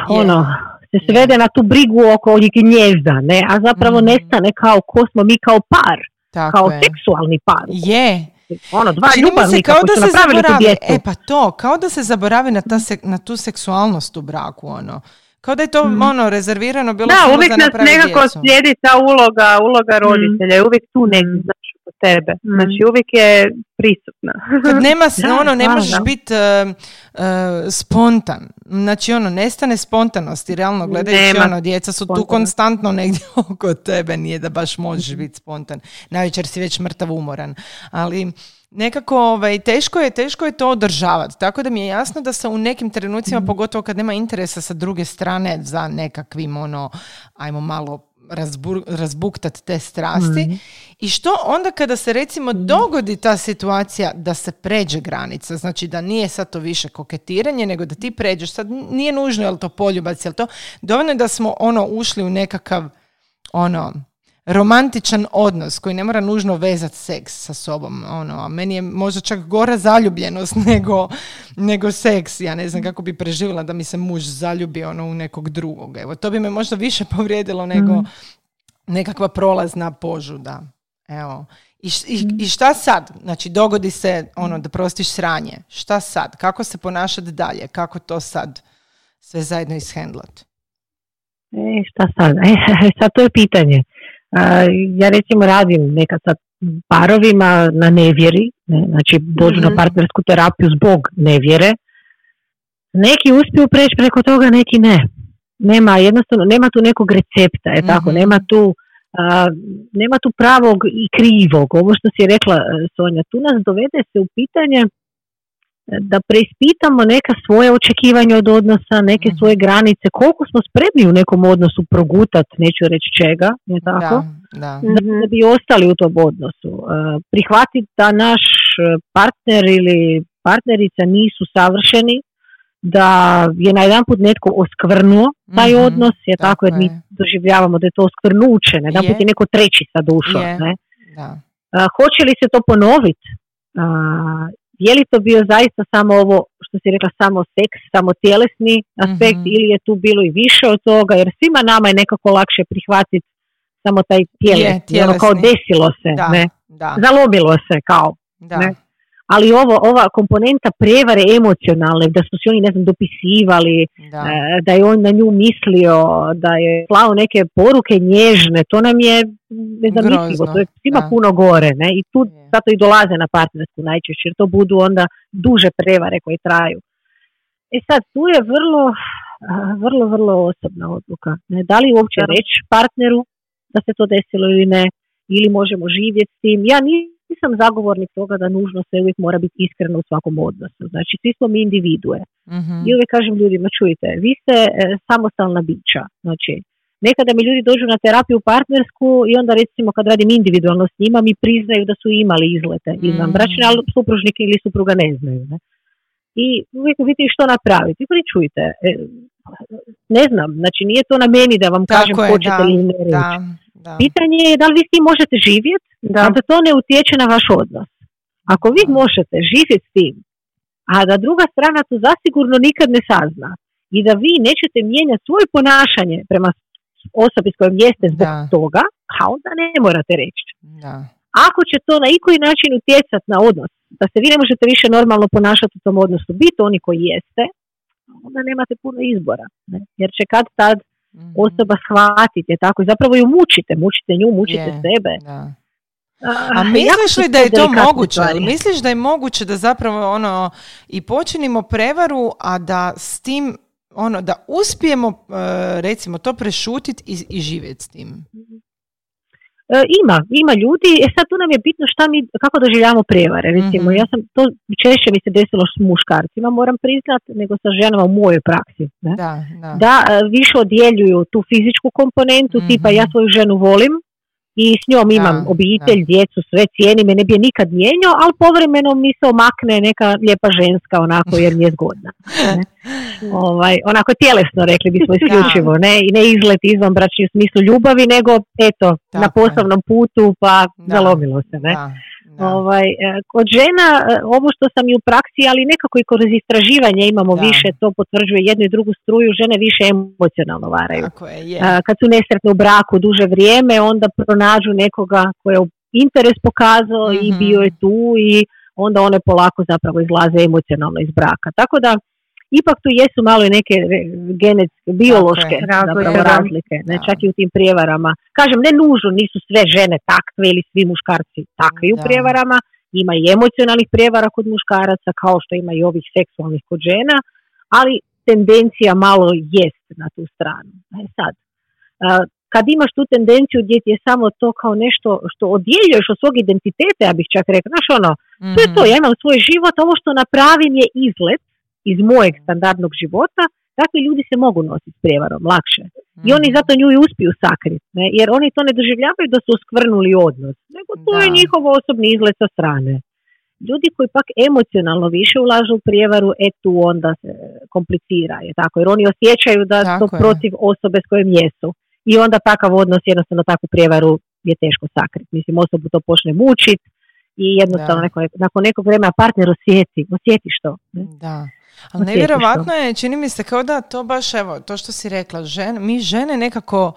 ono, se svede na tu brigu oko gnjezda, ne? a zapravo mm. nestane kao ko smo mi kao par, Tako kao je. seksualni par. Je, ono, dva ljubavnika kao da se zaboravi, E pa to, kao da se zaboravi na, ta na tu seksualnost u braku, ono. Kao da je to mm. ono rezervirano bilo da, uvijek nas nekako djecu. slijedi ta uloga, uloga mhm. roditelja, mm. uvijek tu negdje, znaš, kod tebe. Mm. Znači uvijek je prisutna. Kad nema, *laughs* da, ono, ne možeš biti uh, uh, spontan. Znači ono, nestane spontanosti, realno gledajući ono, djeca su tu konstantno negdje *laughs* oko tebe, nije da baš možeš mhm. biti spontan. Največer si već mrtav umoran. Ali nekako ovaj, teško, je, teško je to održavati. Tako da mi je jasno da se u nekim trenucima, mm. pogotovo kad nema interesa sa druge strane za nekakvim ono, ajmo malo razbu, razbuktati te strasti. Mm. I što onda kada se recimo mm. dogodi ta situacija da se pređe granica, znači da nije sad to više koketiranje, nego da ti pređeš, sad nije nužno je li to poljubac, je li to, dovoljno je da smo ono ušli u nekakav ono, romantičan odnos koji ne mora nužno vezati seks sa sobom. Ono, a meni je možda čak gora zaljubljenost *laughs* nego, nego seks. Ja ne znam kako bi preživjela da mi se muž zaljubi ono, u nekog drugog. Evo, to bi me možda više *laughs* povrijedilo nego mm. nekakva prolazna požuda. Evo. I, i, I šta sad? Znači, dogodi se ono da prostiš sranje. Šta sad? Kako se ponašati dalje? Kako to sad sve zajedno ishendlat? E, šta sad? *laughs* E, sad to je pitanje ja recimo radim nekad sad parovima na nevjeri, ne, znači dođu na mhm. partnersku terapiju zbog nevjere, neki uspiju preći preko toga, neki ne. Nema jednostavno, nema tu nekog recepta, je tako, mhm. nema tu nema tu pravog i krivog. Ovo što si rekla e, Sonja, tu nas dovede se u pitanje da preispitamo neka svoje očekivanja od odnosa, neke mhm. svoje granice, koliko smo spremni u nekom odnosu progutat, neću reći čega, je tako? Da, da. da bi ostali u tom odnosu. E, prihvatiti da naš partner ili partnerica nisu savršeni, da je na jedan put netko oskvrnuo taj mm odnos, je tako, jer mi doživljavamo da je to oskvrnuće, na jedan put je neko treći sa dušom. Ne? Da. hoće li se to ponoviti? Je li to bio zaista samo ovo, što si rekla, samo seks, samo tjelesni aspekt mm ili je tu bilo i više od toga, jer svima nama je nekako lakše prihvatiti samo taj tjelesni, ono kao desilo se, da, ne? Da. zalobilo se kao. Da. Ne? Ali ovo, ova komponenta prevare emocionalne, da su se oni ne znam dopisivali, da. E, da je on na nju mislio, da je slao neke poruke nježne, to nam je nezamislivo, to je svima puno gore, ne? I tu zato i dolaze na partnersku najčešće, jer to budu onda duže prevare koje traju. E sad, tu je vrlo, vrlo, vrlo osobna odluka. Ne? Da li uopće reći partneru da se to desilo ili ne, ili možemo živjeti s tim. Ja nisam zagovornik toga da nužno se uvijek mora biti iskreno u svakom odnosu. Znači, svi smo mi individue. mm I uvijek kažem ljudima, čujte, vi ste e, samostalna bića. Znači, nekada mi ljudi dođu na terapiju partnersku i onda recimo kad radim individualno s njima mi priznaju da su imali izlete mm izvan bračne, ali supružnike ili supruga ne znaju. Ne? I uvijek vidite što napraviti. I čujte, e, ne znam, znači nije to na meni da vam kažem hoćete ili ne reći. Pitanje je da li vi s tim možete živjeti, da. onda to ne utječe na vaš odnos. Ako vi možete živjeti s tim, a da druga strana to zasigurno nikad ne sazna i da vi nećete mijenjati svoje ponašanje prema osobi s kojom jeste zbog toga, a onda ne morate reći. Da. Ako će to na ikoji način utjecati na odnos, da se vi ne možete više normalno ponašati u tom odnosu, biti oni koji jeste, onda nemate puno izbora. Ne? Jer će kad tad mm osoba shvatite tako i zapravo ju mučite, mučite nju, mučite sebe. Da. A misliš li da je to moguće? Misliš da je moguće da zapravo ono i počinimo prevaru, a da s tim ono da uspijemo uh, recimo to prešutiti i, i živjeti s tim? E, ima, ima ljudi, e sad tu nam je bitno šta mi, kako doživljavamo prevare, recimo, mhm. ja sam, to češće mi se desilo s muškarcima, moram priznat, nego sa ženama u mojoj praksi, ne? Da, da. da e, više odjeljuju tu fizičku komponentu, tipa ja mhm. svoju ženu volim, i s njom imam obitelj, djecu, sve cijeni, me ne bi je nikad mijenjao, ali povremeno mi se omakne neka lijepa ženska onako jer mi je zgodna. *laughs* ovaj, onako tjelesno rekli bismo isključivo, ne, I ne izlet izvan bračni u smislu ljubavi, nego eto, na poslovnom putu pa zalomilo se. Ne? Ovaj, e, kod žena, e, ovo što sam i u praksi, ali nekako i kroz istraživanje imamo više, to potvrđuje jednu i drugu struju, žene više emocionalno varaju. je, e, Kad su nesretne u braku duže vrijeme, onda pronađu nekoga koji je interes pokazao i mhm. bio je tu i onda one polako zapravo izlaze emocionalno iz braka. Tako da ipak tu jesu malo i neke genetske, biološke zapravo razlike, ne, čak i u tim prijevarama. Kažem, ne nužno, nisu sve žene takve ili svi muškarci takvi u prijevarama, ima i emocionalnih prijevara kod muškaraca, kao što ima i ovih seksualnih kod žena, ali tendencija malo jest na tu stranu. E sad, kad imaš tu tendenciju gdje ti je samo to kao nešto što odjeljuješ od svog identiteta, ja bih čak rekla, znaš ono, to je to, mhm. ja imam svoj život, ovo što napravim je izlet, iz mojeg standardnog života, takvi ljudi se mogu nositi s prijevarom lakše. I oni mhm. zato nju i uspiju sakriti, ne? jer oni to ne doživljavaju da su oskvrnuli odnos, nego to je njihov osobni izgled sa strane. Ljudi koji pak emocionalno više ulažu u prijevaru, e tu onda se komplicira, je tako, jer oni osjećaju da su protiv osobe s kojim jesu. I onda takav odnos, jednostavno takvu prijevaru je teško sakriti. Mislim, osobu to počne mučiti i jednostavno neko, nakon nekog vremena partner osjeti, osjeti što. Ne? Da. Ali nevjerovatno je, čini mi se kao da to baš, evo, to što si rekla, žen, mi žene nekako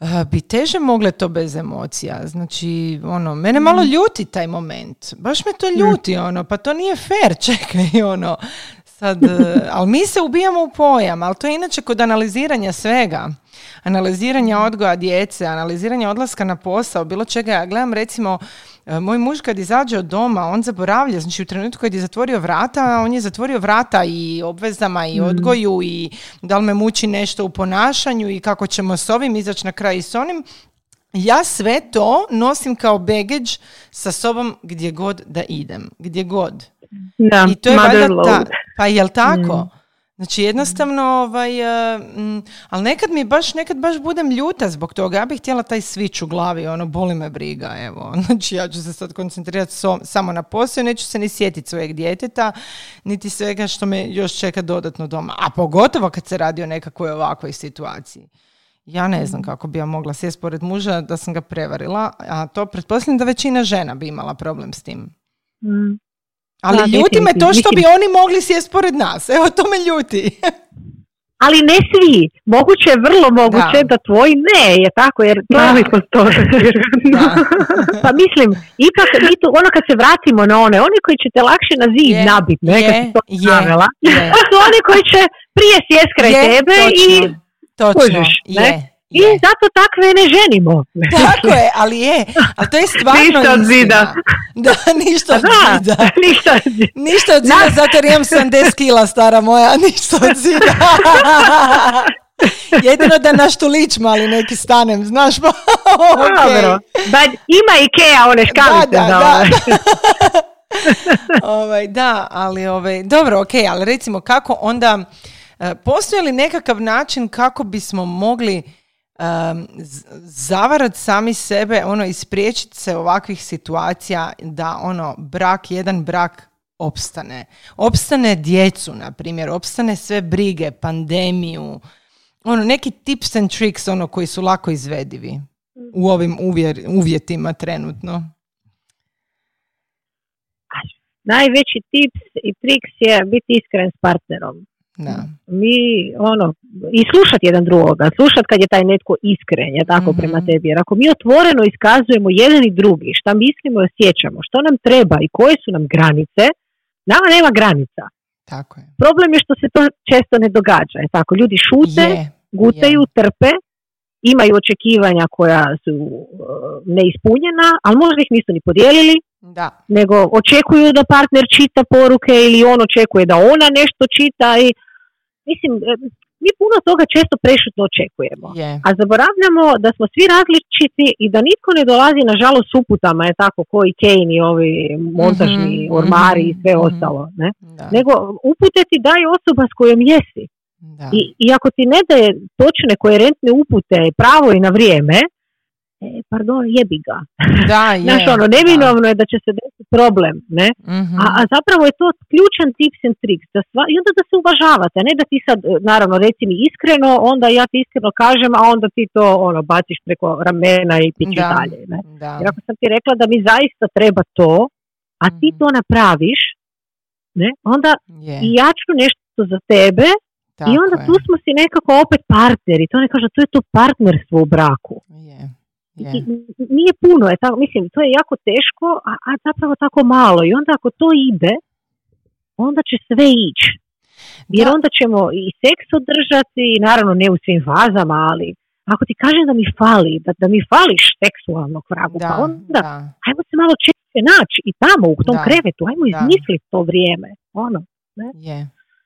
uh, bi teže mogle to bez emocija. Znači, ono, mene malo mm. ljuti taj moment. Baš me to ljuti, mm. ono, pa to nije fair, *laughs* čekaj, ono. Sad, uh, ali mi se ubijamo u pojam, ali to je inače kod analiziranja svega. Analiziranje odgoja djece, analiziranje odlaska na posao, bilo čega. Ja gledam recimo, e, moj muž kad izađe od doma, on zaboravlja, znači u trenutku kad je zatvorio vrata, on je zatvorio vrata i obvezama i mm. odgoju i da li me muči nešto u ponašanju i kako ćemo s ovim izaći na kraj i s onim. Ja sve to nosim kao baggage sa sobom gdje god da idem, gdje god. Da, I to je valjda ta, pa jel tako? Mm. Znači jednostavno, ovaj, uh, ali nekad mi baš, nekad baš budem ljuta zbog toga. Ja bih htjela taj switch u glavi, ono, boli me briga, evo. *laughs* Znači ja ću se sad koncentrirati samo na posao neću se ni sjetiti svojeg djeteta, niti svega što me još čeka dodatno doma. A pogotovo kad se radi o nekakvoj ovakvoj situaciji. Ja ne znam kako bi ja mogla sjesti pored muža da sam ga prevarila, a to pretpostavljam da većina žena bi imala problem s tim. Mm. Ali da, ljuti me to što bi oni mogli sjesti pored nas. *laughs* Evo, to me ljuti. Ali ne svi. Moguće je vrlo moguće da, da tvoji ne je tako, jer to... *laughs* *laughs* pa mislim, ipak mi tu, ono kad se vratimo na one, oni koji će te lakše na zid je, nabit, ne, je, kad to je, je. to su oni koji će prije sjest kraj tebe i točno, ne? je. I zato takve ne ženimo. Tako je, ali je. Ali to je *laughs* stvarno Ništa od zida. Da, *laughs* *laughs* ništa od zida. Ništa od zida. Ništa od zida, zato jer imam 70 kila stara moja. Ništa od zida. Jedino da naš tulić mali neki stanem, znaš pa. okay. Dobro. Ba, ima Ikea one škalice. Da, da, da. ovaj, da, ali ovaj, dobro, ok, ali recimo kako onda, uh, postoji li nekakav način kako bismo mogli um, zavarat sami sebe, ono, ispriječiti se ovakvih situacija da, ono, brak, jedan brak opstane. Opstane djecu, na primjer, opstane sve brige, pandemiju, ono, neki tips and tricks, ono, koji su lako izvedivi u ovim uvjetima trenutno. Najveći tips i triks je biti iskren s partnerom. Da. Mi, ono, i slušati jedan drugoga, slušati kad je taj netko iskren, je tako mm prema tebi. Jer ako mi otvoreno iskazujemo jedan i drugi, šta mislimo i osjećamo, što nam treba i koje su nam granice, nama nema granica. Tako je. Problem je što se to često ne događa. Je tako, ljudi šute, je, gutaju, trpe, imaju očekivanja koja su uh, neispunjena, ali možda ih nisu ni podijelili, da. nego očekuju da partner čita poruke ili on očekuje da ona nešto čita i mislim, e, mi puno toga često prešutno očekujemo. A zaboravljamo da smo svi različiti i da nitko ne dolazi nažalost s uputama, je tako, koji Kane i ovi montažni mm ormari i sve mm ostalo. Ne? Nego upute ti daje osoba s kojom jesi. Da. I, I ako ti ne daje točne, koherentne upute pravo i na vrijeme, e, pardon, jebi ga. *laughs* Da, *laughs* je. Znaš, ono, neminovno je da će se desiti problem, ne? Mhm. A, a, zapravo je to ključan tips and tricks, da sva, i onda da se uvažavate, ne da ti sad, naravno, reci mi iskreno, onda ja ti iskreno kažem, a onda ti to, ono, baciš preko ramena i piću dalje, ne? Da. Jer ako sam ti rekla da mi zaista treba to, a ti mhm. to napraviš, ne? Onda yeah. i ja ću nešto za tebe, i onda tu smo si nekako opet partneri, to ne kaže, to je to partnerstvo u braku. Yeah. Nije puno, je tako, mislim, to je jako teško, a, a zapravo tako malo. I onda ako to ide, onda će sve ići. Jer onda ćemo i seks održati, i naravno ne u svim fazama, ali ako ti kažem da mi fali, da, da mi fališ seksualnog vragu, pa onda ajmo se malo češće naći i tamo u tom krevetu, ajmo izmisliti to vrijeme. Ono, ne?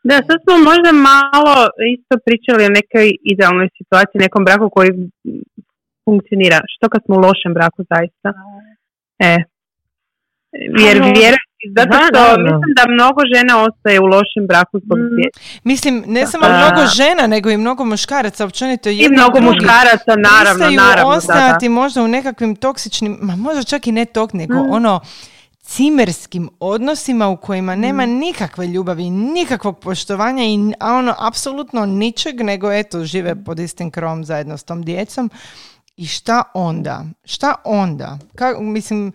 Da, sad smo možda malo isto pričali o nekoj idealnoj situaciji, nekom braku koji funkcionira. Što kad smo u lošem braku zaista? E. Jer vjerujem, zato što mislim da mnogo žena ostaje u lošem braku zbog mm. Mislim, ne samo mnogo žena, nego i mnogo muškaraca, općenito I mnogo drugi. muškaraca, naravno, naravno. ostajati možda u nekakvim toksičnim, ma možda čak i ne tog, nego mm. ono, cimerskim odnosima u kojima nema mm. nikakve ljubavi, nikakvog poštovanja i ono apsolutno ničeg, nego eto žive pod istim krom zajedno s tom djecom. I šta onda? Šta onda? Ka, mislim,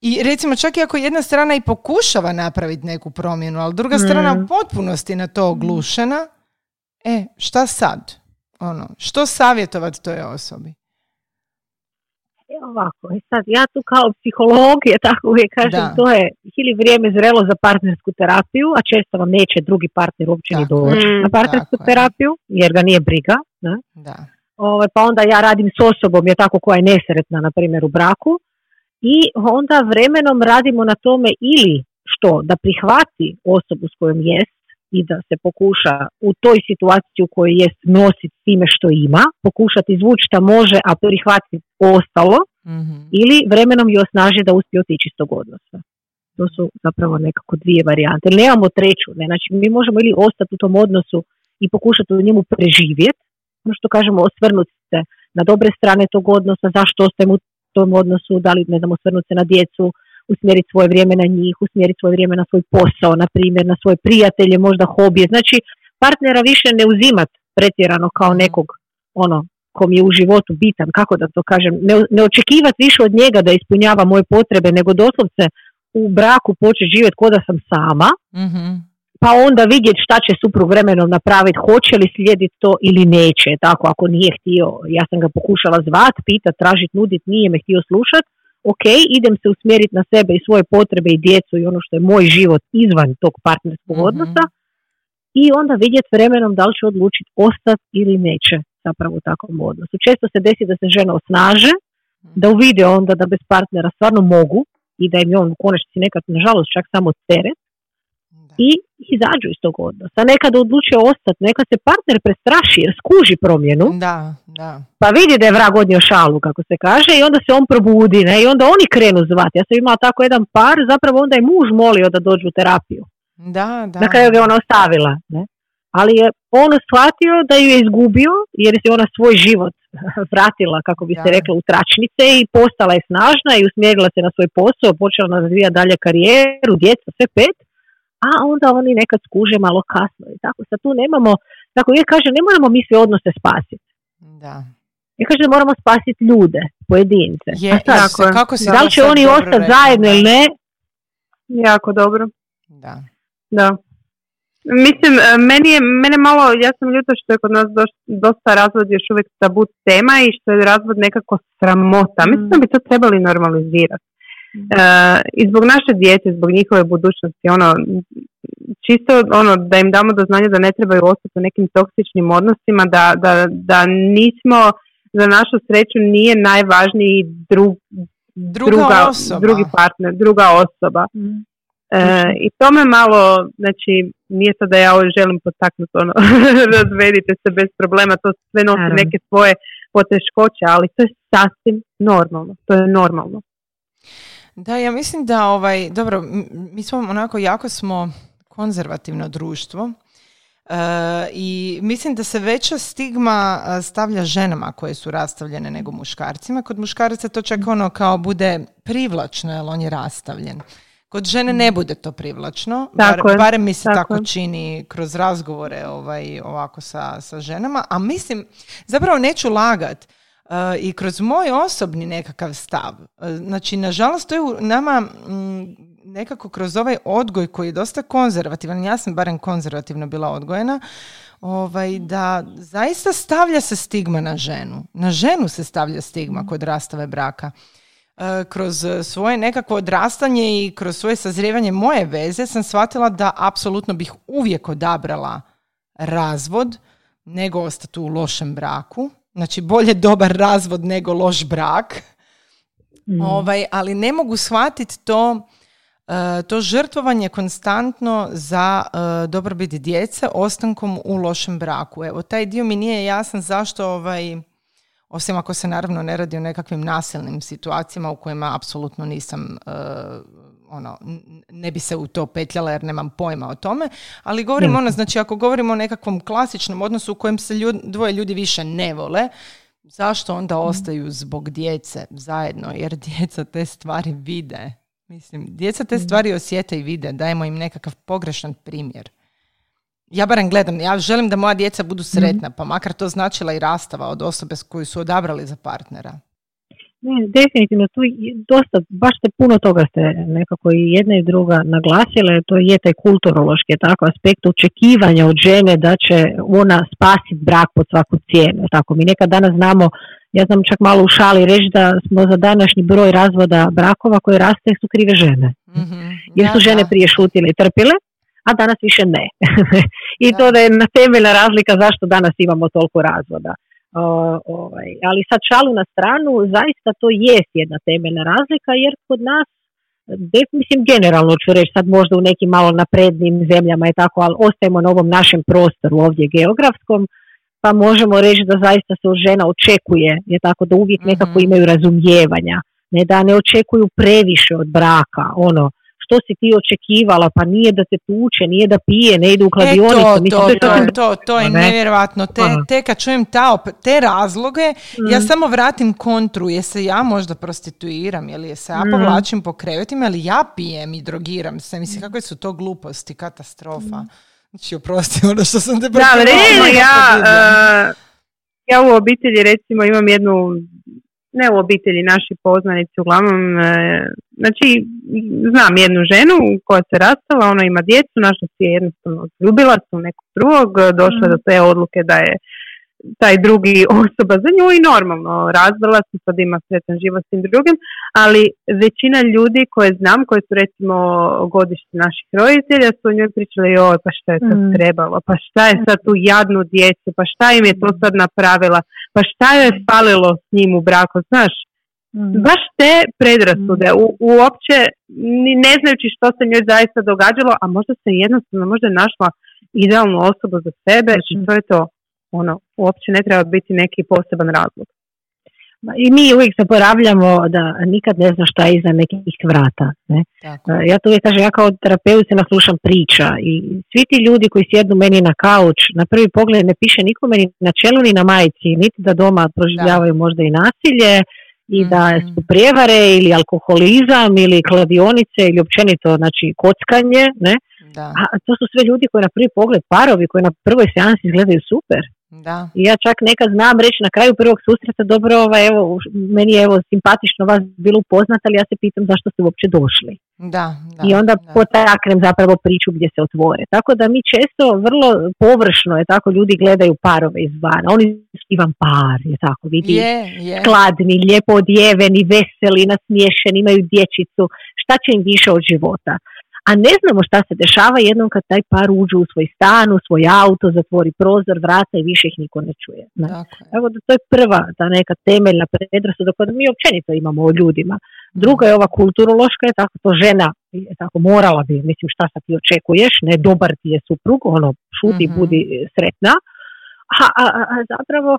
i recimo čak i ako jedna strana i pokušava napraviti neku promjenu, ali druga strana mm. u potpunosti na to oglušena, e, šta sad? Ono, što savjetovati toj osobi? E ovako, e sad ja tu kao psiholog je tako uvijek kažem, to je ili vrijeme zrelo za partnersku terapiju, a često vam neće drugi partner uopće ni doći mm, na partnersku terapiju, jer ga nije briga. Ne? Da. Ovaj, pa onda ja radim s osobom, je tako koja je nesretna, na primjer, u braku, i onda vremenom radimo na tome ili što, da prihvati osobu s kojom jest i da se pokuša u toj situaciji u kojoj jest nositi time što ima, pokušati izvući šta može, a prihvatiti ostalo, mm ili vremenom ju osnaži da uspije otići iz tog odnosa. To su zapravo nekako dvije varijante. Nemamo treću, ne? znači mi možemo ili ostati u tom odnosu i pokušati u njemu preživjeti, ono što kažemo osvrnuti se na dobre strane tog odnosa, zašto ostajemo u tom odnosu, da li ne znam, osvrnuti se na djecu, usmjeriti svoje vrijeme na njih, usmjeriti svoje vrijeme na svoj posao, na primjer, na svoje prijatelje, možda hobije. Znači, partnera više ne uzimat pretjerano kao mhm. nekog ono kom je u životu bitan, kako da to kažem, ne, ne očekivati više od njega da ispunjava moje potrebe, nego doslovce u braku početi živjeti kod da sam sama, mm pa onda vidjeti šta će suprug vremenom napraviti, hoće li slijediti to ili neće, tako ako nije htio, ja sam ga pokušala zvat, pitat, tražit, nudit, nije me htio slušat, ok, idem se usmjeriti na sebe i svoje potrebe i djecu i ono što je moj život izvan tog partnerskog mm odnosa. I onda vidjeti vremenom da li će odlučiti ostati ili neće zapravo u takvom odnosu. Često se desi da se žene osnaže, da uvide onda da bez partnera stvarno mogu i da im je on u konačnici nekad, nažalost, čak samo teret, i izađu iz tog odnosa. Nekada odluče ostati, neka se partner prestraši jer skuži promjenu. Da, da. Pa vidi da je vrag odnio šalu, kako se kaže, i onda se on probudi, ne? i onda oni krenu zvati. Ja sam imala tako jedan par, zapravo onda je muž molio da dođu u terapiju. Da, da. Na kraju ga ona ostavila. Ne? Ali je on shvatio da ju je izgubio, jer se ona svoj život *laughs* vratila, kako bi se reklo, u tračnice i postala je snažna i usmjerila se na svoj posao, počela razvijati dalje karijeru, djeca, sve pet a onda oni nekad skuže malo kasno i tako. Sad tu nemamo, tako ja kažem, ne moramo mi sve odnose spasiti. Da. Ja kažem moramo spasiti ljude, pojedince. Je, tako, kako si da li će oni ostati zajedno ili ne? Jako dobro. Da. Da. Mislim, e, meni je, mene malo, ja sam ljuta što je kod nas dosta razvod još uvijek tabu tema i što je razvod nekako sramota. Mislim da bi to trebali normalizirati. Uh, I zbog naše djece, zbog njihove budućnosti, ono, čisto ono, da im damo do znanja da ne trebaju ostati u nekim toksičnim odnosima, da, da, da nismo, za našu sreću nije najvažniji drug, druga, osoba. drugi partner, druga osoba. Mm. Uh, I to me malo, znači, nije to da ja ovo želim potaknuti, ono, *laughs* razvedite se bez problema, to sve nosi neke svoje poteškoće, ali to je sasvim normalno, to je normalno. Da, ja mislim da ovaj, dobro, mi smo onako jako smo konzervativno društvo e, i mislim da se veća stigma stavlja ženama koje su rastavljene nego muškarcima. Kod muškaraca to čak ono kao bude privlačno jer on je rastavljen. Kod žene ne bude to privlačno, bar, barem mi se tako, tako čini kroz razgovore ovaj, ovako sa, sa ženama, a mislim, zapravo neću lagat, i kroz moj osobni nekakav stav. E, znači, nažalost, to je u nama nekako kroz ovaj odgoj koji je dosta konzervativan, ja sam barem konzervativno bila odgojena, ovaj, da zaista stavlja se stigma na ženu. Na ženu se stavlja stigma kod rastave braka. E, kroz svoje nekakvo odrastanje i kroz svoje sazrijevanje moje veze sam shvatila da apsolutno bih uvijek odabrala razvod nego ostati u lošem braku Znači bolje dobar razvod nego loš brak. Mm. Ovaj, ali ne mogu shvatiti to e, to žrtvovanje konstantno za uh, dobrobit djece ostankom u lošem braku. Evo, taj dio mi nije jasan zašto ovaj, osim ako se naravno ne radi o nekakvim nasilnim situacijama u kojima apsolutno nisam e, ono, ne bi se u to petljala jer nemam pojma o tome, ali govorim ono, znači ako govorimo o nekakvom klasičnom odnosu u kojem se dvoje ljudi više ne vole, zašto onda ostaju zbog djece zajedno? Jer *laughs* djeca te stvari vide. Mislim, djeca te stvari osjete i vide, dajemo im nekakav pogrešan primjer. Ja barem gledam, ja želim da moja djeca budu sretna, pa makar to značila i rastava od osobe koju su odabrali za partnera. Ne, definitivno, tu dosta, baš ste puno toga ste nekako i jedna i druga naglasile, to je taj kulturološki tako aspekt očekivanja od žene da će ona spasiti brak pod svaku cijenu. Tako, mi nekad danas znamo, ja znam čak malo u šali reći da smo za današnji broj razvoda brakova koje raste su krive žene. Mm-hmm. Jer su žene prije šutile i trpile, a danas više ne. *laughs* I to da je na temeljna razlika zašto danas imamo toliko razvoda ovaj, ali sad šalu na stranu, zaista to jest jedna temeljna razlika jer kod nas mislim generalno ću reći sad možda u nekim malo naprednim zemljama je tako, ali ostajemo na ovom našem prostoru ovdje geografskom, pa možemo reći da zaista se od žena očekuje, je tako da uvijek nekako mhm. imaju razumijevanja, ne da ne očekuju previše od braka, ono, što si ti očekivala, pa nije da se tuče, nije da pije, ne ide u kladionicu. E, to, to, to, to, to, je nevjerojatno. Te, te kad čujem ta, te razloge, ja mm. samo vratim kontru, je se ja možda prostituiram, ili je se ja mm. povlačim po krevetima, ili ja pijem i drogiram se. Mislim, kakve su to gluposti, katastrofa. Mm. Znači, oprosti *laughs* ono što sam te Da, ja, uh, ja u obitelji recimo imam jednu ne u obitelji, naši poznanici uglavnom, e, znači znam jednu ženu koja se rastala, ona ima djecu, naša si je jednostavno ljubila su nekog drugog, došla mm. do te odluke da je taj drugi *laughs* osoba za nju i normalno razvela se, sad ima sretan život s tim drugim, ali većina ljudi koje znam, koji su recimo godišnji naših roditelja, su o njoj pričali, joj, pa šta je to mm. trebalo, pa šta je sad tu jadnu djecu, pa šta im je to sad napravila, pa šta je falilo s njim u braku, znaš, mm. Baš te predrasude, u, uopće ne znajući što se njoj zaista događalo, a možda se jednostavno možda je našla idealnu osobu za sebe, znači to je to ono, uopće ne treba biti neki poseban razlog. I mi uvijek zaboravljamo da nikad ne zna šta je iza nekih vrata. Ne? Ja to uvijek kažem, ja kao terapeut se naslušam priča i svi ti ljudi koji sjednu meni na kauč, na prvi pogled ne piše nikome ni na čelu ni na majici, niti da doma proživljavaju možda i nasilje i da mhm. su prijevare ili alkoholizam ili kladionice ili općenito znači kockanje, ne? Da. A to su sve ljudi koji na prvi pogled parovi koji na prvoj seansi izgledaju super. Da. I ja čak nekad znam reći na kraju prvog susreta, dobro, ovaj, evo, meni je evo simpatično vas bilo upoznat, ali ja se pitam zašto ste uopće došli. Da, da, I onda da. potaknem zapravo priču gdje se otvore. Tako da mi često vrlo površno je tako ljudi gledaju parove izvana. Oni su Ivan par, je tako, vidi, je, je. skladni, lijepo odjeveni, veseli, nasmiješeni, imaju dječicu. Šta će im više od života? a ne znamo šta se dešava jednom kad taj par uđe u svoj stan, u svoj auto, zatvori prozor, vrata i više ih niko ne čuje. Evo da to je prva ta neka temeljna predrasuda koja mi općenito imamo o ljudima. Druga je ova kulturološka, je tako to žena je tako morala bi, mislim šta sad ti očekuješ, ne dobar ti je suprug, ono šuti, mm budi sretna, a, a, a zapravo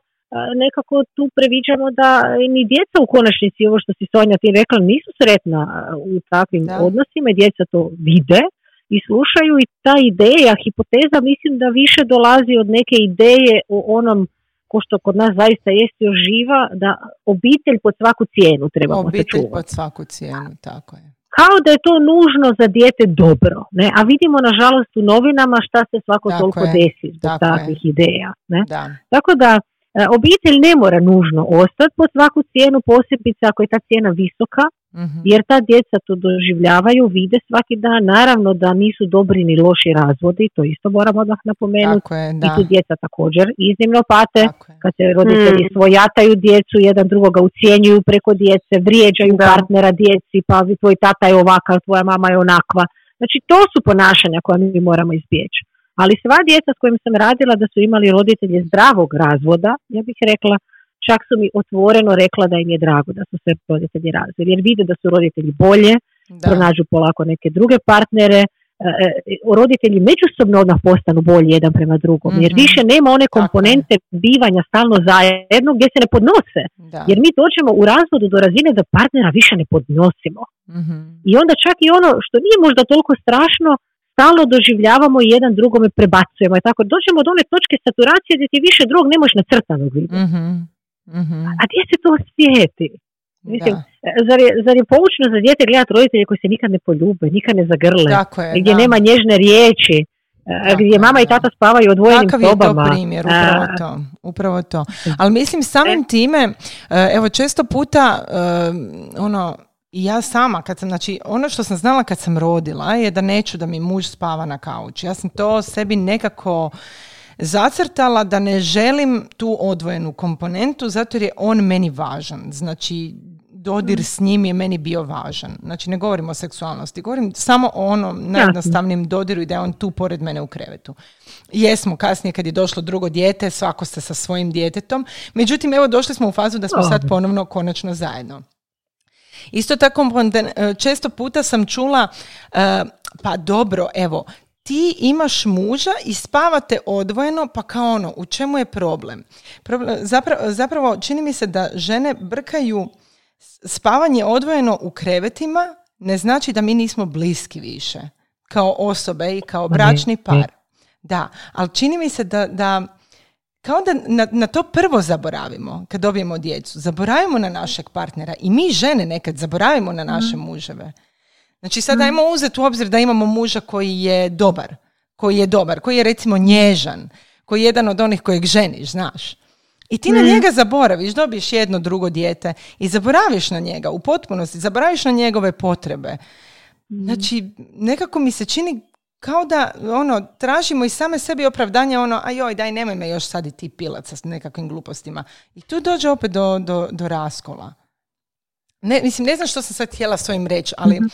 nekako tu previđamo da ni djeca u konačnici, ovo što si Sonja ti rekla, nisu sretna u takvim odnosima i djeca to vide i slušaju i ta ideja, hipoteza mislim da više dolazi od neke ideje o onom ko što kod nas zaista jest još živa, da obitelj pod svaku cijenu trebamo Obitelj pod svaku cijenu, tako je. Kao da je to nužno za dijete dobro, ne? a vidimo nažalost u novinama šta se svako toliko desi zbog takvih ideja. Ne? Da. Tako da E, obitelj ne mora nužno ostati po svaku cijenu, posebice ako je ta cijena visoka, mhm. jer ta djeca to doživljavaju, vide svaki dan, naravno da nisu dobri ni loši razvodi, to isto moramo odmah napomenuti, i tu djeca također iznimno pate, kad se roditelji mm. svojataju djecu, jedan drugoga ucijenjuju preko djece, vrijeđaju partnera djeci, pa tvoj tata je ovakav, tvoja mama je onakva, znači to su ponašanja koja mi moramo izbjeći. Ali sva djeca s kojim sam radila da su imali roditelje zdravog razvoda, ja bih rekla, čak su mi otvoreno rekla da im je drago da su se roditelji razvili. Jer vide da su roditelji bolje, da. pronađu polako neke druge partnere, e, e, roditelji međusobno odmah postanu bolji jedan prema drugom, jer mhm. više nema one komponente bivanja stalno zajedno gdje se ne podnose. Jer mi dođemo u razvodu do razine da partnera više ne podnosimo. mm I onda čak i ono što nije možda toliko strašno, stalno doživljavamo i jedan drugome prebacujemo. I tako dođemo do one točke saturacije gdje ti više drugog ne možeš crtanu vidjeti. Mm-hmm. Mm-hmm. A gdje se to osjeti? Mislim, zar, je, zar je poučno za dijete gledati roditelje koji se nikad ne poljube, nikad ne zagrle, gdje nema nježne riječi, Tako, gdje mama i tata spavaju odvojenim Takav sobama. je to primjer, upravo to. Upravo to. Ali mislim samim e. time, e, evo često puta ono, i ja sama, kad sam, znači, ono što sam znala kad sam rodila je da neću da mi muž spava na kauču. Ja sam to sebi nekako zacrtala da ne želim tu odvojenu komponentu zato jer je on meni važan. Znači, dodir s njim je meni bio važan. Znači ne govorim o seksualnosti, govorim samo o onom najjednostavnim dodiru i da je on tu pored mene u krevetu. Jesmo kasnije kad je došlo drugo dijete, svako ste sa svojim djetetom. Međutim, evo došli smo u fazu da smo sad ponovno konačno zajedno. Isto tako, e, često puta sam čula, e, pa dobro, evo, ti imaš muža i spavate odvojeno, pa kao ono, u čemu je problem? problem zapravo, zapravo, čini mi se da žene brkaju spavanje odvojeno u krevetima, ne znači da mi nismo bliski više, kao osobe i kao bračni par. Da, ali čini mi se da, da kao da na, na to prvo zaboravimo kad dobijemo djecu. Zaboravimo na našeg partnera i mi žene nekad zaboravimo na naše mhm. muževe. Znači sad ajmo uzeti u obzir da imamo muža koji je dobar, koji je dobar, koji je recimo nježan, koji je jedan od onih kojeg ženiš, znaš. I ti na mhm. njega zaboraviš, dobiješ jedno drugo dijete i zaboraviš na njega u potpunosti, zaboraviš na njegove potrebe. Mhm. Znači, nekako mi se čini kao da ono, tražimo i same sebi opravdanje ono, a joj, daj, nemoj me još sad i ti pilat sa nekakvim glupostima. I tu dođe opet do, do, do raskola. Ne, mislim, ne znam što sam sad htjela s ovim reći, ali mm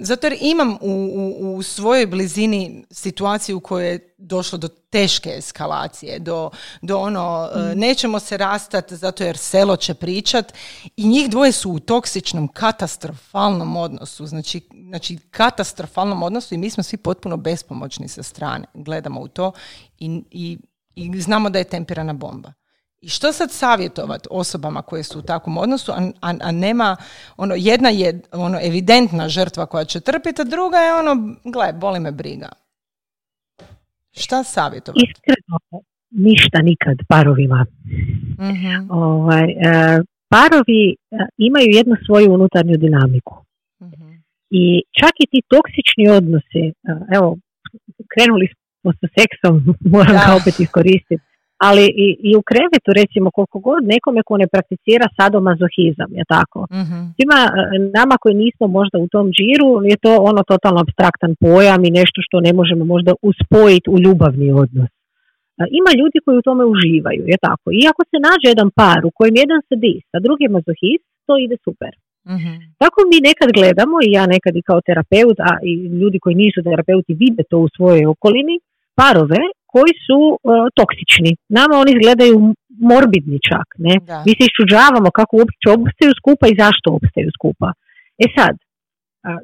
zato jer imam u, u, u, svojoj blizini situaciju u kojoj je došlo do teške eskalacije, do, do ono, mm nećemo se rastati zato jer selo će pričat i njih dvoje su u toksičnom, katastrofalnom odnosu, znači, znači katastrofalnom odnosu i mi smo svi potpuno bespomoćni sa strane. Gledamo u to i, i, i znamo da je tempirana bomba. I što sad savjetovati osobama koje su u takvom odnosu, a, a, nema, ono, jedna je ono evidentna žrtva koja će trpiti, a druga je ono, gle, boli me briga. Šta savjetovati? Iskreno, ništa nikad parovima. mm Ovaj, e, parovi e, imaju jednu svoju unutarnju dinamiku. mm I čak i ti toksični odnosi, e, evo, krenuli smo sa seksom, *laughs* moram ga opet iskoristiti ali i, i u krevetu recimo koliko god nekome ko ne prakticira sadomazohizam, je tako. mm Ima, e, nama koji nismo možda u tom džiru je to ono totalno abstraktan pojam i nešto što ne možemo možda uspojiti u ljubavni odnos. E, ima ljudi koji u tome uživaju, je tako. I ako se nađe jedan par u kojem jedan sedi, a drugi je mazohist, to ide super. mm Tako mi nekad gledamo i ja nekad i kao terapeut, a i ljudi koji nisu terapeuti vide to u svojoj okolini, parove koji su uh, toksični. Nama oni izgledaju morbidni čak. Ne? Mi se iščuđavamo kako uopće opstaju skupa i zašto opstaju skupa. E sad,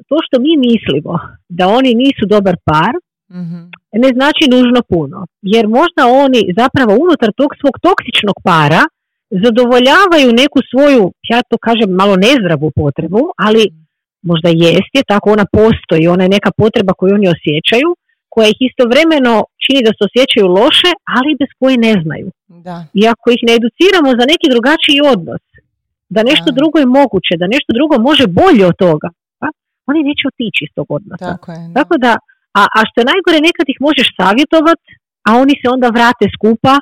to što mi mislimo da oni nisu dobar par, mm ne znači nužno puno. Jer možda oni zapravo unutar tog svog toksičnog para zadovoljavaju neku svoju, ja to kažem, malo nezdravu potrebu, ali mhm. možda jest je, tako ona postoji, ona je neka potreba koju oni osjećaju, koja ih istovremeno čini da se osjećaju loše, ali bez koje ne znaju. Da. I ako ih ne educiramo za neki drugačiji odnos, da nešto drugo je moguće, da nešto drugo može bolje od toga, pa, oni neće otići iz tog odnosa. Tako, je, Tako da, a, a što je najgore, nekad ih možeš savjetovati, a oni se onda vrate skupa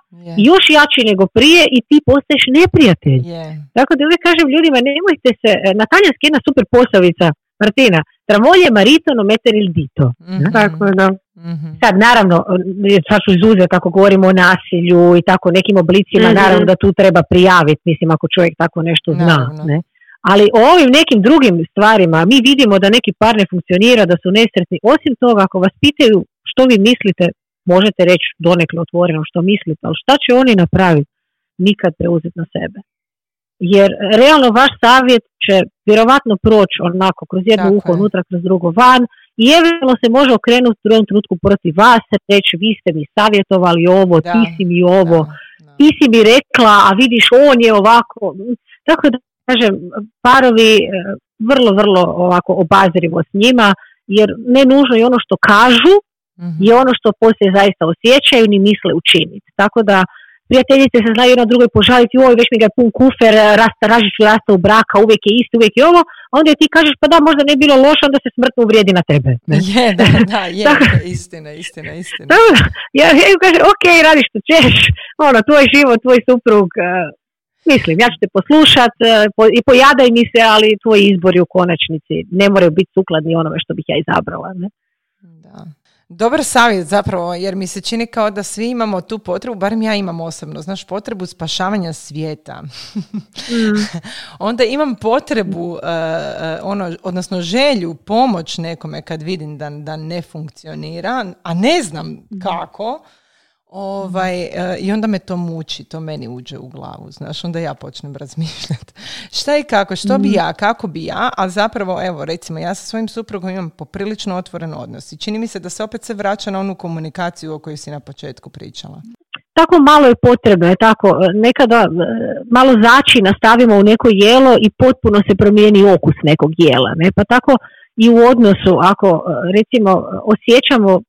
još jači nego prije i ti postaješ neprijatelj. Tako da uvijek kažem ljudima, nemojte se, na talijanski jedna super posavica, Martina, travolje maritono meter il dito. Mm-hmm. Tako da. Mm-hmm. Sad naravno, sad ću izuzeti ako govorimo o nasilju i tako nekim oblicima, mm-hmm. naravno da tu treba prijaviti, mislim ako čovjek tako nešto zna. Ne? Ali o ovim nekim drugim stvarima mi vidimo da neki par ne funkcionira, da su nesretni. Osim toga, ako vas pitaju što vi mislite, možete reći donekle otvoreno što mislite, ali šta će oni napraviti? Nikad preuzeti na sebe. Jer realno vaš savjet će vjerovatno proći onako kroz jedno uho unutra, kroz drugo van i eventualno se može okrenuti u drugom trenutku protiv vas, reći vi ste mi savjetovali ovo, ti si mi ovo, ti si mi rekla, a vidiš on je ovako. Tako da kažem, parovi e, vrlo, vrlo ovako obazrivo s njima, jer ne nužno i ono što kažu mm je ono što poslije zaista osjećaju ni misle učiniti. Tako da prijateljice se znaju jedno drugoj požaliti, oj, već mi ga je pun kufer, rasta, ražiću rasta u braka, uvijek je isto, uvijek je ovo, onda ti kažeš, pa da, možda ne bilo loše, onda se smrtno uvrijedi na tebe. *laughs* Je, da, da, *laughs* je, istina, istina, istina. ja, ja kažem, ok, radiš što ćeš, *laughs* ono, tvoj život, tvoj suprug, uh, mislim, ja ću te poslušat uh, i pojadaj mi se, ali tvoji izbori u konačnici ne moraju biti sukladni onome što bih ja izabrala. Ne? Da. Dobar savjet zapravo, jer mi se čini kao da svi imamo tu potrebu, barem ja imam osobno, znaš, potrebu spašavanja svijeta. Mm. *laughs* Onda imam potrebu, uh, ono, odnosno želju, pomoć nekome kad vidim da, da ne funkcionira, a ne znam mm. kako, Ovaj, e, I onda me to muči, to meni uđe u glavu, znaš, onda ja počnem razmišljati. *laughs* Šta i kako, što bi mhm. ja, kako bi ja, a zapravo, evo, recimo, ja sa svojim suprugom imam poprilično otvoren odnos i čini mi se da se opet se vraća na onu komunikaciju o kojoj si na početku pričala. Tako malo je potrebno, je tako, nekada e, malo začina stavimo u neko jelo i potpuno se promijeni okus nekog jela, ne, pa tako i u odnosu, ako recimo osjećamo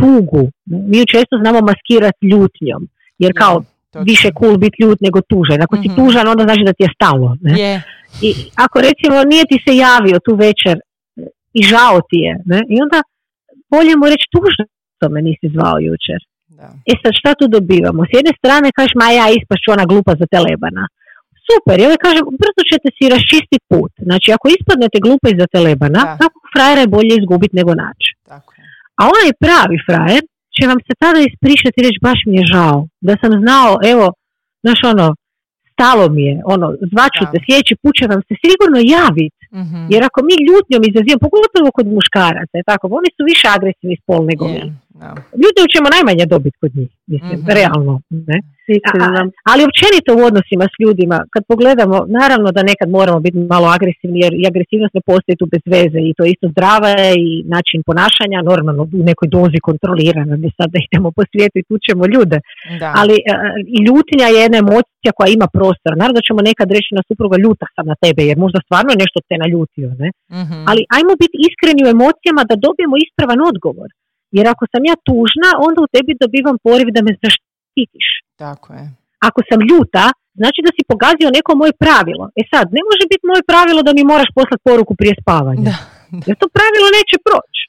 tugu. Mi ju često znamo maskirati ljutnjom, jer kao više cool biti ljut nego tužan. Ako si mhm. tužan, onda znači da ti je stalo. Ne? I ako recimo nije ti se javio tu večer i žao ti je, ne? i onda bolje mu reći tužno to me nisi zvao jučer. Da. E sad šta tu dobivamo? S jedne strane kažeš ma ja ispašću ona glupa za telebana. Super, ja kažem, brzo ćete si raščistiti put. Znači, ako ispadnete glupa iza telebana, tako frajera je bolje izgubiti nego naći. A onaj pravi frajer će vam se tada ispričati i reći baš mi je žao. Da sam znao, evo, znaš ono, stalo mi je, ono, zvaću te, sljedeći put će vam se sigurno javiti. Mhm. Jer ako mi ljutnjom izazivamo, pogotovo kod muškaraca, tako, oni su više agresivni spol nego mi. Ljutnjom ćemo najmanje dobiti kod njih, mislim, mm realno. Ne? ali općenito u odnosima s ljudima, kad pogledamo, naravno da nekad moramo biti malo agresivni, jer i agresivnost ne postoji tu bez veze i to je isto zdrava i način ponašanja, normalno u nekoj dozi kontrolirana, ne sad da idemo po svijetu i tučemo ljude. Da. Ali i ljutnja je jedna emocija koja ima prostor. Naravno da ćemo nekad reći na supruga ljuta sam na tebe, jer možda stvarno nešto te naljutio. Ne? mm Ali ajmo biti iskreni u emocijama da dobijemo ispravan odgovor. Jer ako sam ja tužna, onda u tebi dobivam poriv da me zaštitiš. Tako je. Ako sam ljuta, znači da si pogazio neko moje pravilo. E sad, ne može biti moje pravilo da mi moraš poslati poruku prije spavanja. Da, Jer to pravilo neće proći.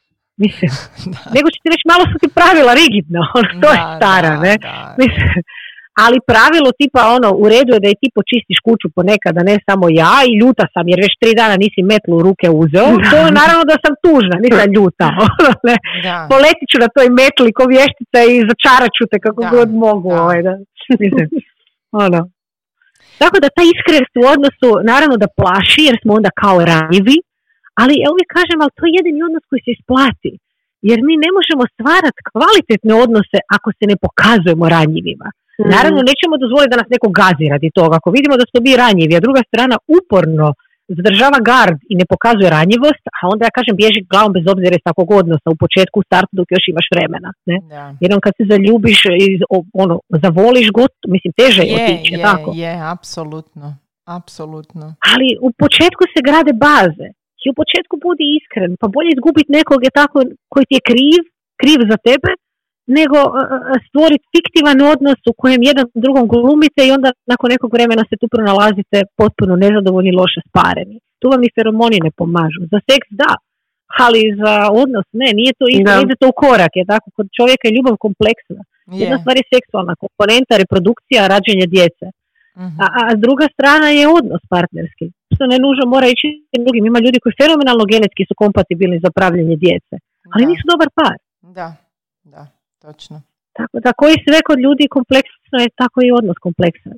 Mislim, *laughs* nego će ti reći malo su ti pravila rigidna, ono, to je stara, ne? Mislim, ali pravilo tipa ono, u redu je da i ti počistiš kuću ponekada, ne samo ja i ljuta sam jer već tri dana nisi metlu u ruke uzeo, to je naravno da sam tužna, nisam ljuta. *laughs* Ono. Poletit ću na toj metli ko vještica i začarat ću te kako god mogu. Da. Ovaj, da. Mislim, ono. Tako da ta iskrenost u odnosu naravno da plaši jer smo onda kao ranjivi, ali ja uvijek kažem, ali to je jedini odnos koji se isplati. Jer mi ne možemo stvarati kvalitetne odnose ako se ne pokazujemo ranjivima. Mm. Naravno, nećemo dozvoliti da nas neko gazi radi toga. Ako vidimo da smo mi ranjivi, a druga strana uporno zadržava gard i ne pokazuje ranjivost, a onda ja kažem bježi glavom bez obzira iz takvog odnosa u početku, u startu dok još imaš vremena. Ne? Jer on kad se zaljubiš, ono, zavoliš god, mislim teže je otići, je, tako? Je, apsolutno, apsolutno. Ali u početku se grade baze i u početku budi iskren, pa bolje izgubiti nekog je tako koji ti je kriv, kriv za tebe, nego stvoriti fiktivan odnos u kojem jedan drugom glumite i onda nakon nekog vremena se tu pronalazite potpuno nezadovoljni i loše spareni. Tu vam i feromoni ne pomažu. Za seks da, ali za odnos ne, nije to isto, ide to u korak, je tako, kod čovjeka je ljubav kompleksna. Jedna stvar je seksualna komponenta, reprodukcija, rađenje djece. Mhm. A, a druga strana je odnos partnerski. Što ne nužno mora ići drugim. Ima ljudi koji fenomenalno genetski su kompatibilni za pravljenje djece, ali nisu dobar par. Da, da. Točno. Tako da koji sve kod ljudi kompleksno je tako i odnos kompleksan.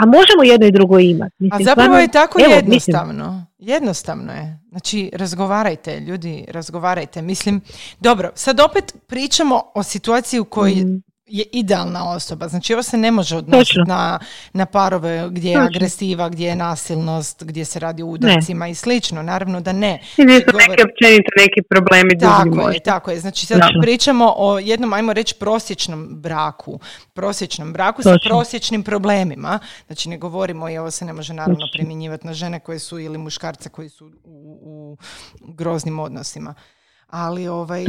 A možemo jedno i drugo imati. Mislim, a zapravo je tako evo, jednostavno. Jednostavno je. Znači, razgovarajte, ljudi, razgovarajte. Mislim, dobro, sad opet pričamo o situaciji u kojoj mm je idealna osoba. Znači ovo se ne može odnositi na, na parove gdje je agresiva, gdje je nasilnost, gdje se radi o udarcima i slično. Naravno da ne. I ne su neki općenito neki problemi. Tako je, tako je. Znači sad pričamo o jednom, ajmo reći, prosječnom braku. Prosječnom braku sa prosječnim problemima. Znači ne govorimo i ovo se ne može naravno primjenjivati na žene koje su ili muškarce koji su u, u groznim odnosima ali ovaj,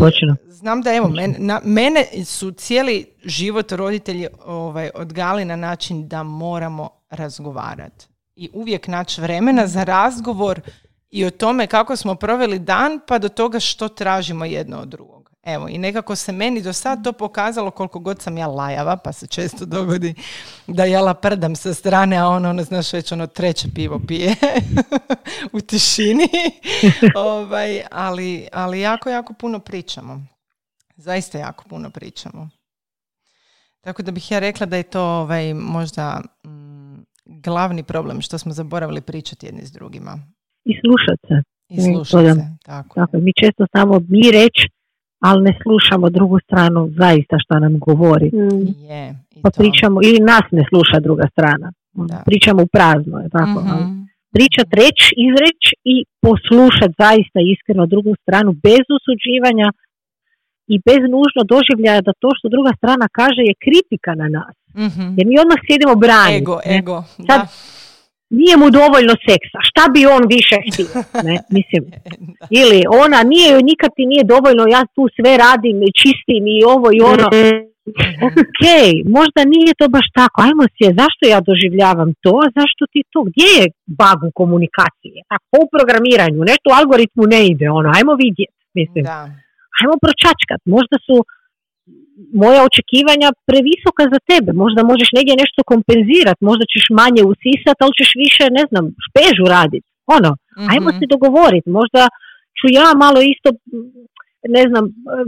znam da evo, mene, na, mene su cijeli život roditelji ovaj, odgali na način da moramo razgovarati. I uvijek naći vremena za razgovor i o tome kako smo proveli dan pa do toga što tražimo jedno od drugog. Evo, i nekako se meni do sad to pokazalo koliko god sam ja lajava, pa se često dogodi da ja laprdam sa strane, a ono, ono znaš, već ono treće pivo pije *laughs* u tišini. *laughs* ovaj, ali, ali jako, jako puno pričamo. Zaista jako puno pričamo. Tako da bih ja rekla da je to ovaj, možda mm, glavni problem što smo zaboravili pričati jedni s drugima. I slušati se. I slušati se, tako. tako. Mi često samo mi reći, ali ne slušamo drugu stranu zaista što nam govori. Mm. Je, pa pričamo, ili nas ne sluša druga strana. Da. Pričamo u prazno, je tako. mm Pričat, reći, izreći i poslušati zaista iskreno drugu stranu bez usuđivanja, i bez nužno doživljaja da to što druga strana kaže je kritika na nas. Mm-hmm. Jer mi odmah sjedimo braniti. Ego, ego, Sad, Nije mu dovoljno seksa, šta bi on više htio? Ne, *laughs* mislim. Ili ona, nije nikad ti nije dovoljno, ja tu sve radim i čistim i ovo i ono. Ok, možda nije to baš tako, ajmo se, zašto ja doživljavam to, zašto ti to, gdje je bug u komunikaciji? Tako u programiranju, nešto u algoritmu ne ide, ono, ajmo vidjeti, mislim. Da ajmo pročačkat, možda su moja očekivanja previsoka za tebe, možda možeš negdje nešto kompenzirati, možda ćeš manje usisati, ali ćeš više, ne znam, špežu raditi, ono, mm ajmo se dogovoriti, možda ću ja malo isto, ne znam,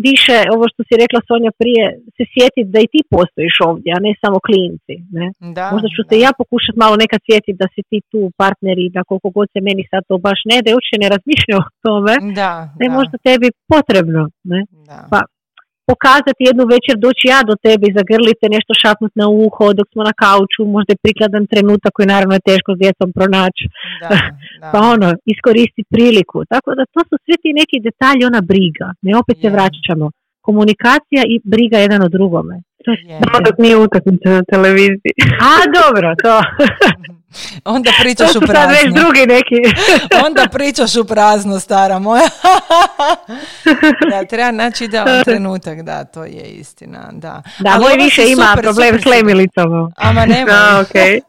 više, ovo što si rekla Sonja prije, se sjetiti da i ti postojiš ovdje, a ne samo klinci, ne? Da, možda ću se ja pokušati malo nekad sjetiti da si ti tu partner i da koliko god se meni sad to baš ne, da uopće ne razmišlja o tome, da, da je možda tebi potrebno, ne? Da. Pa pokazati jednu večer doći ja do tebe i zagrlite nešto šapnut na uho dok smo na kauču, možda je prikladan trenutak koji naravno je teško s djecom pronaći. *laughs* pa ono, iskoristiti priliku. Tako da to su svi ti neki detalji, ona briga. Ne opet se vraćamo. Komunikacija i briga jedan o drugome. To je dok nije utakmica na televiziji. A, dobro, to. *laughs* *laughs* Onda pričaš u prazno. Sad već drugi neki. *laughs* Onda *laughs* pričaš u prazno, stara moja. da, treba naći idealan trenutak, da, to je istina, da. Da, moj više ima problem s lemilicom. Ama nema. Da, okej.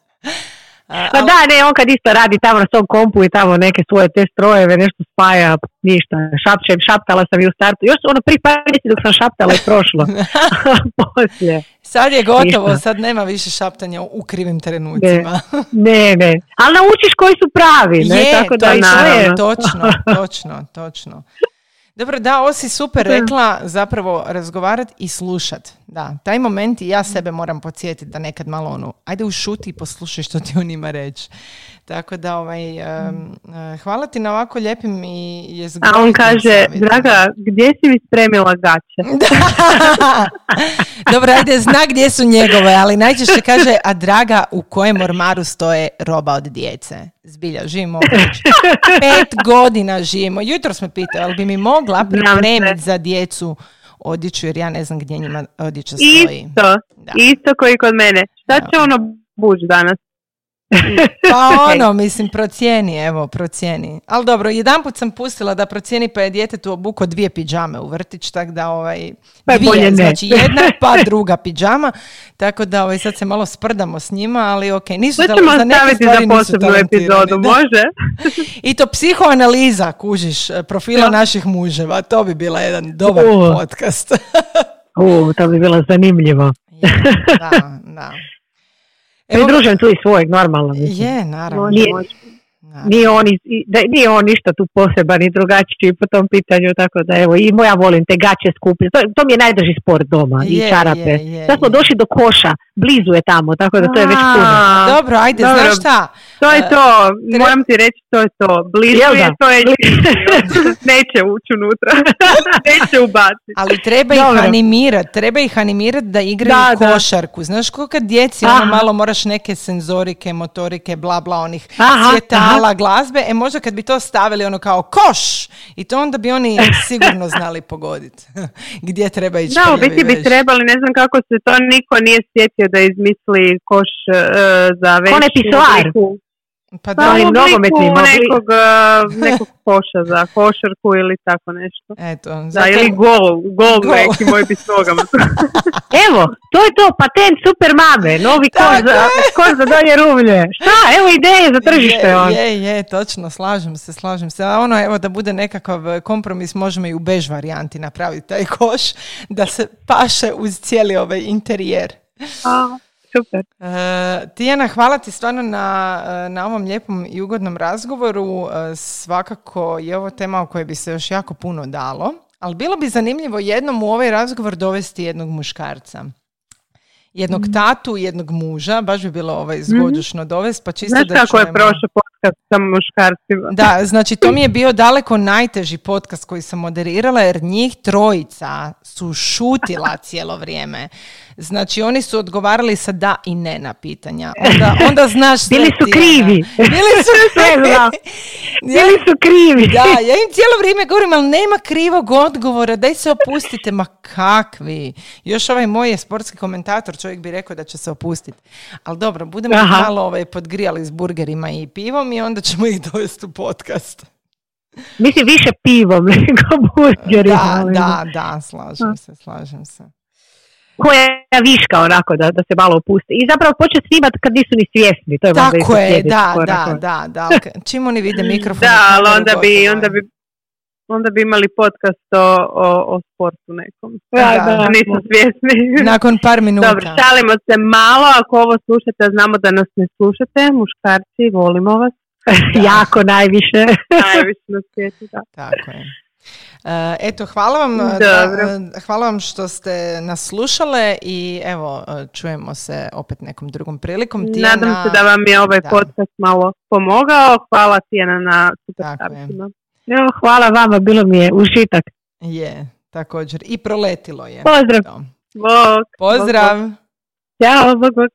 Pa da, ne, on kad isto radi tamo na svom kompu i tamo neke svoje te strojeve, nešto spaja, ništa, šapćem, šaptala sam i u startu. Još ono prvi par dok sam šaptala je prošlo. *laughs* *laughs* Poslije. Sad je gotovo, sad nema više šaptanja u krivim trenucima. *laughs* Ne, ne, ali naučiš koji su pravi. Ne? Je, Tako da to je, točno, točno, točno. Dobro, da, ovo si super rekla, zapravo razgovarati i slušat. Da, taj moment i ja sebe moram podsjetiti da nekad malo ono, ajde ušuti i poslušaj što ti on ima reći. Tako da, ovaj, hvala ti na ovako lijepim i je A on kaže, draga, gdje si mi spremila gaće? *laughs* Dobro, ajde, zna gdje su njegove, ali najčešće kaže, a draga, u kojem ormaru stoje roba od djece? Zbilja, živimo Pet godina živimo. Jutro smo pitali, ali bi mi mogla pripremiti za djecu odjeću, jer ja ne znam gdje njima odjeća stoji. Isto, isto koji kod mene. Šta će ono buć danas? Pa *laughs* ono, mislim, procijeni, evo, procijeni. Ali dobro, jedan put sam pustila da procijeni pa je djetetu obuko dvije pidžame u vrtić, tako da ovaj, pa dvije, znači jedna *laughs* pa druga pidžama, tako da ovaj, sad se malo sprdamo s njima, ali ok, nisu ćemo za neke za posebnu epizodu, može? *laughs* I to psihoanaliza, kužiš, profila naših muževa, to bi bila jedan dobar podcast. uh, to bi bilo zanimljivo. da, da. Pridružujem tu i svojeg, normalno. Je, naravno. Nije on, nije on ništa tu poseban i drugačiji po tom pitanju, tako da evo i moja volim te gaće skuplje. To, to mi je najdrži sport doma je, i čarape. Sad smo došli do koša, blizu je tamo, tako da to je već puno. Dobro, ajde, Dobro. znaš šta? To je to, uh, moram ti reći to je to. Blizu je, to je *laughs* neće ući unutra, *laughs* neće ubaciti. Ali treba ih animirati, treba ih animirati da igraju da, košarku. Znaš koliko kad djeci ono malo moraš neke senzorike, motorike, bla bla onih aha, svjetala, glazbe, e možda kad bi to stavili ono kao koš i to onda bi oni *laughs* sigurno znali pogoditi gdje treba ići. Da, u biti bi trebali, ne znam kako se to niko nije sjetio da izmisli koš uh, za veću pisoar. Pa da, ali nogometni nekog, nekog koša za košarku ili tako nešto. Eto, zato... Da, ili gol, gol, gol. neki moj bi nogama. *laughs* evo, to je to, patent super mame, novi koš za, *laughs* koš za dolje rublje. Šta, evo ideje za tržište. Je, on. je, je, točno, slažem se, slažem se. A ono, evo, da bude nekakav kompromis, možemo i u bež varijanti napraviti taj koš, da se paše uz cijeli ovaj interijer. A, super. E, Tijana, hvala ti stvarno na, e, na ovom lijepom i ugodnom razgovoru. E, svakako je ovo tema o kojoj bi se još jako puno dalo, ali bilo bi zanimljivo jednom u ovaj razgovor dovesti jednog muškarca jednog mm tatu jednog muža, baš bi bilo ovaj mhm. zgođušno dovesti, pa čisto Znaš da kako je prošao podcast sa muškarcima? Da, znači to mi je bio daleko najteži podcast koji sam moderirala jer njih trojica su šutila cijelo vrijeme. Znači oni su odgovarali sa da i ne na pitanja. Onda, onda znaš Bili su krivi. Bili su *laughs* krivi. Bili su krivi. Da, ja im cijelo vrijeme govorim, ali nema krivog odgovora, daj se opustite. Ma kakvi? Još ovaj moj je sportski komentator, čovjek bi rekao da će se opustiti. Ali dobro, budemo Aha. malo ovaj, podgrijali s burgerima i pivom i onda ćemo ih dovesti u podcast. Mislim više pivom *laughs* nego burgerima. Da, da, da, slažem se, slažem se koja viška onako da, da se malo opusti. I zapravo počne snimati kad nisu ni svjesni. To je Tako je, da, da, da, da. Čim oni vide mikrofon. da, ali onda bi, onda bi onda bi imali podcast o, o, o sportu nekom. Da, da, da. Nisu svjesni. *laughs* Nakon par *laughs* minuta. Dobro, šalimo se malo. Ako ovo slušate, znamo da nas ne slušate. Muškarci, volimo vas. *laughs* jako najviše. najviše na svijetu, da. Tako je. E, eto, hvala vam, da, hvala vam što ste nas slušale i evo, e, čujemo se opet nekom drugom prilikom. Nadam se da vam je ovaj podcast malo pomogao. Hvala Tijana na superstarcima. Evo, hvala vama, bilo mi je užitak. Je, također. I proletilo je. Pozdrav. Bog. Pozdrav. Ćao, bog, bog.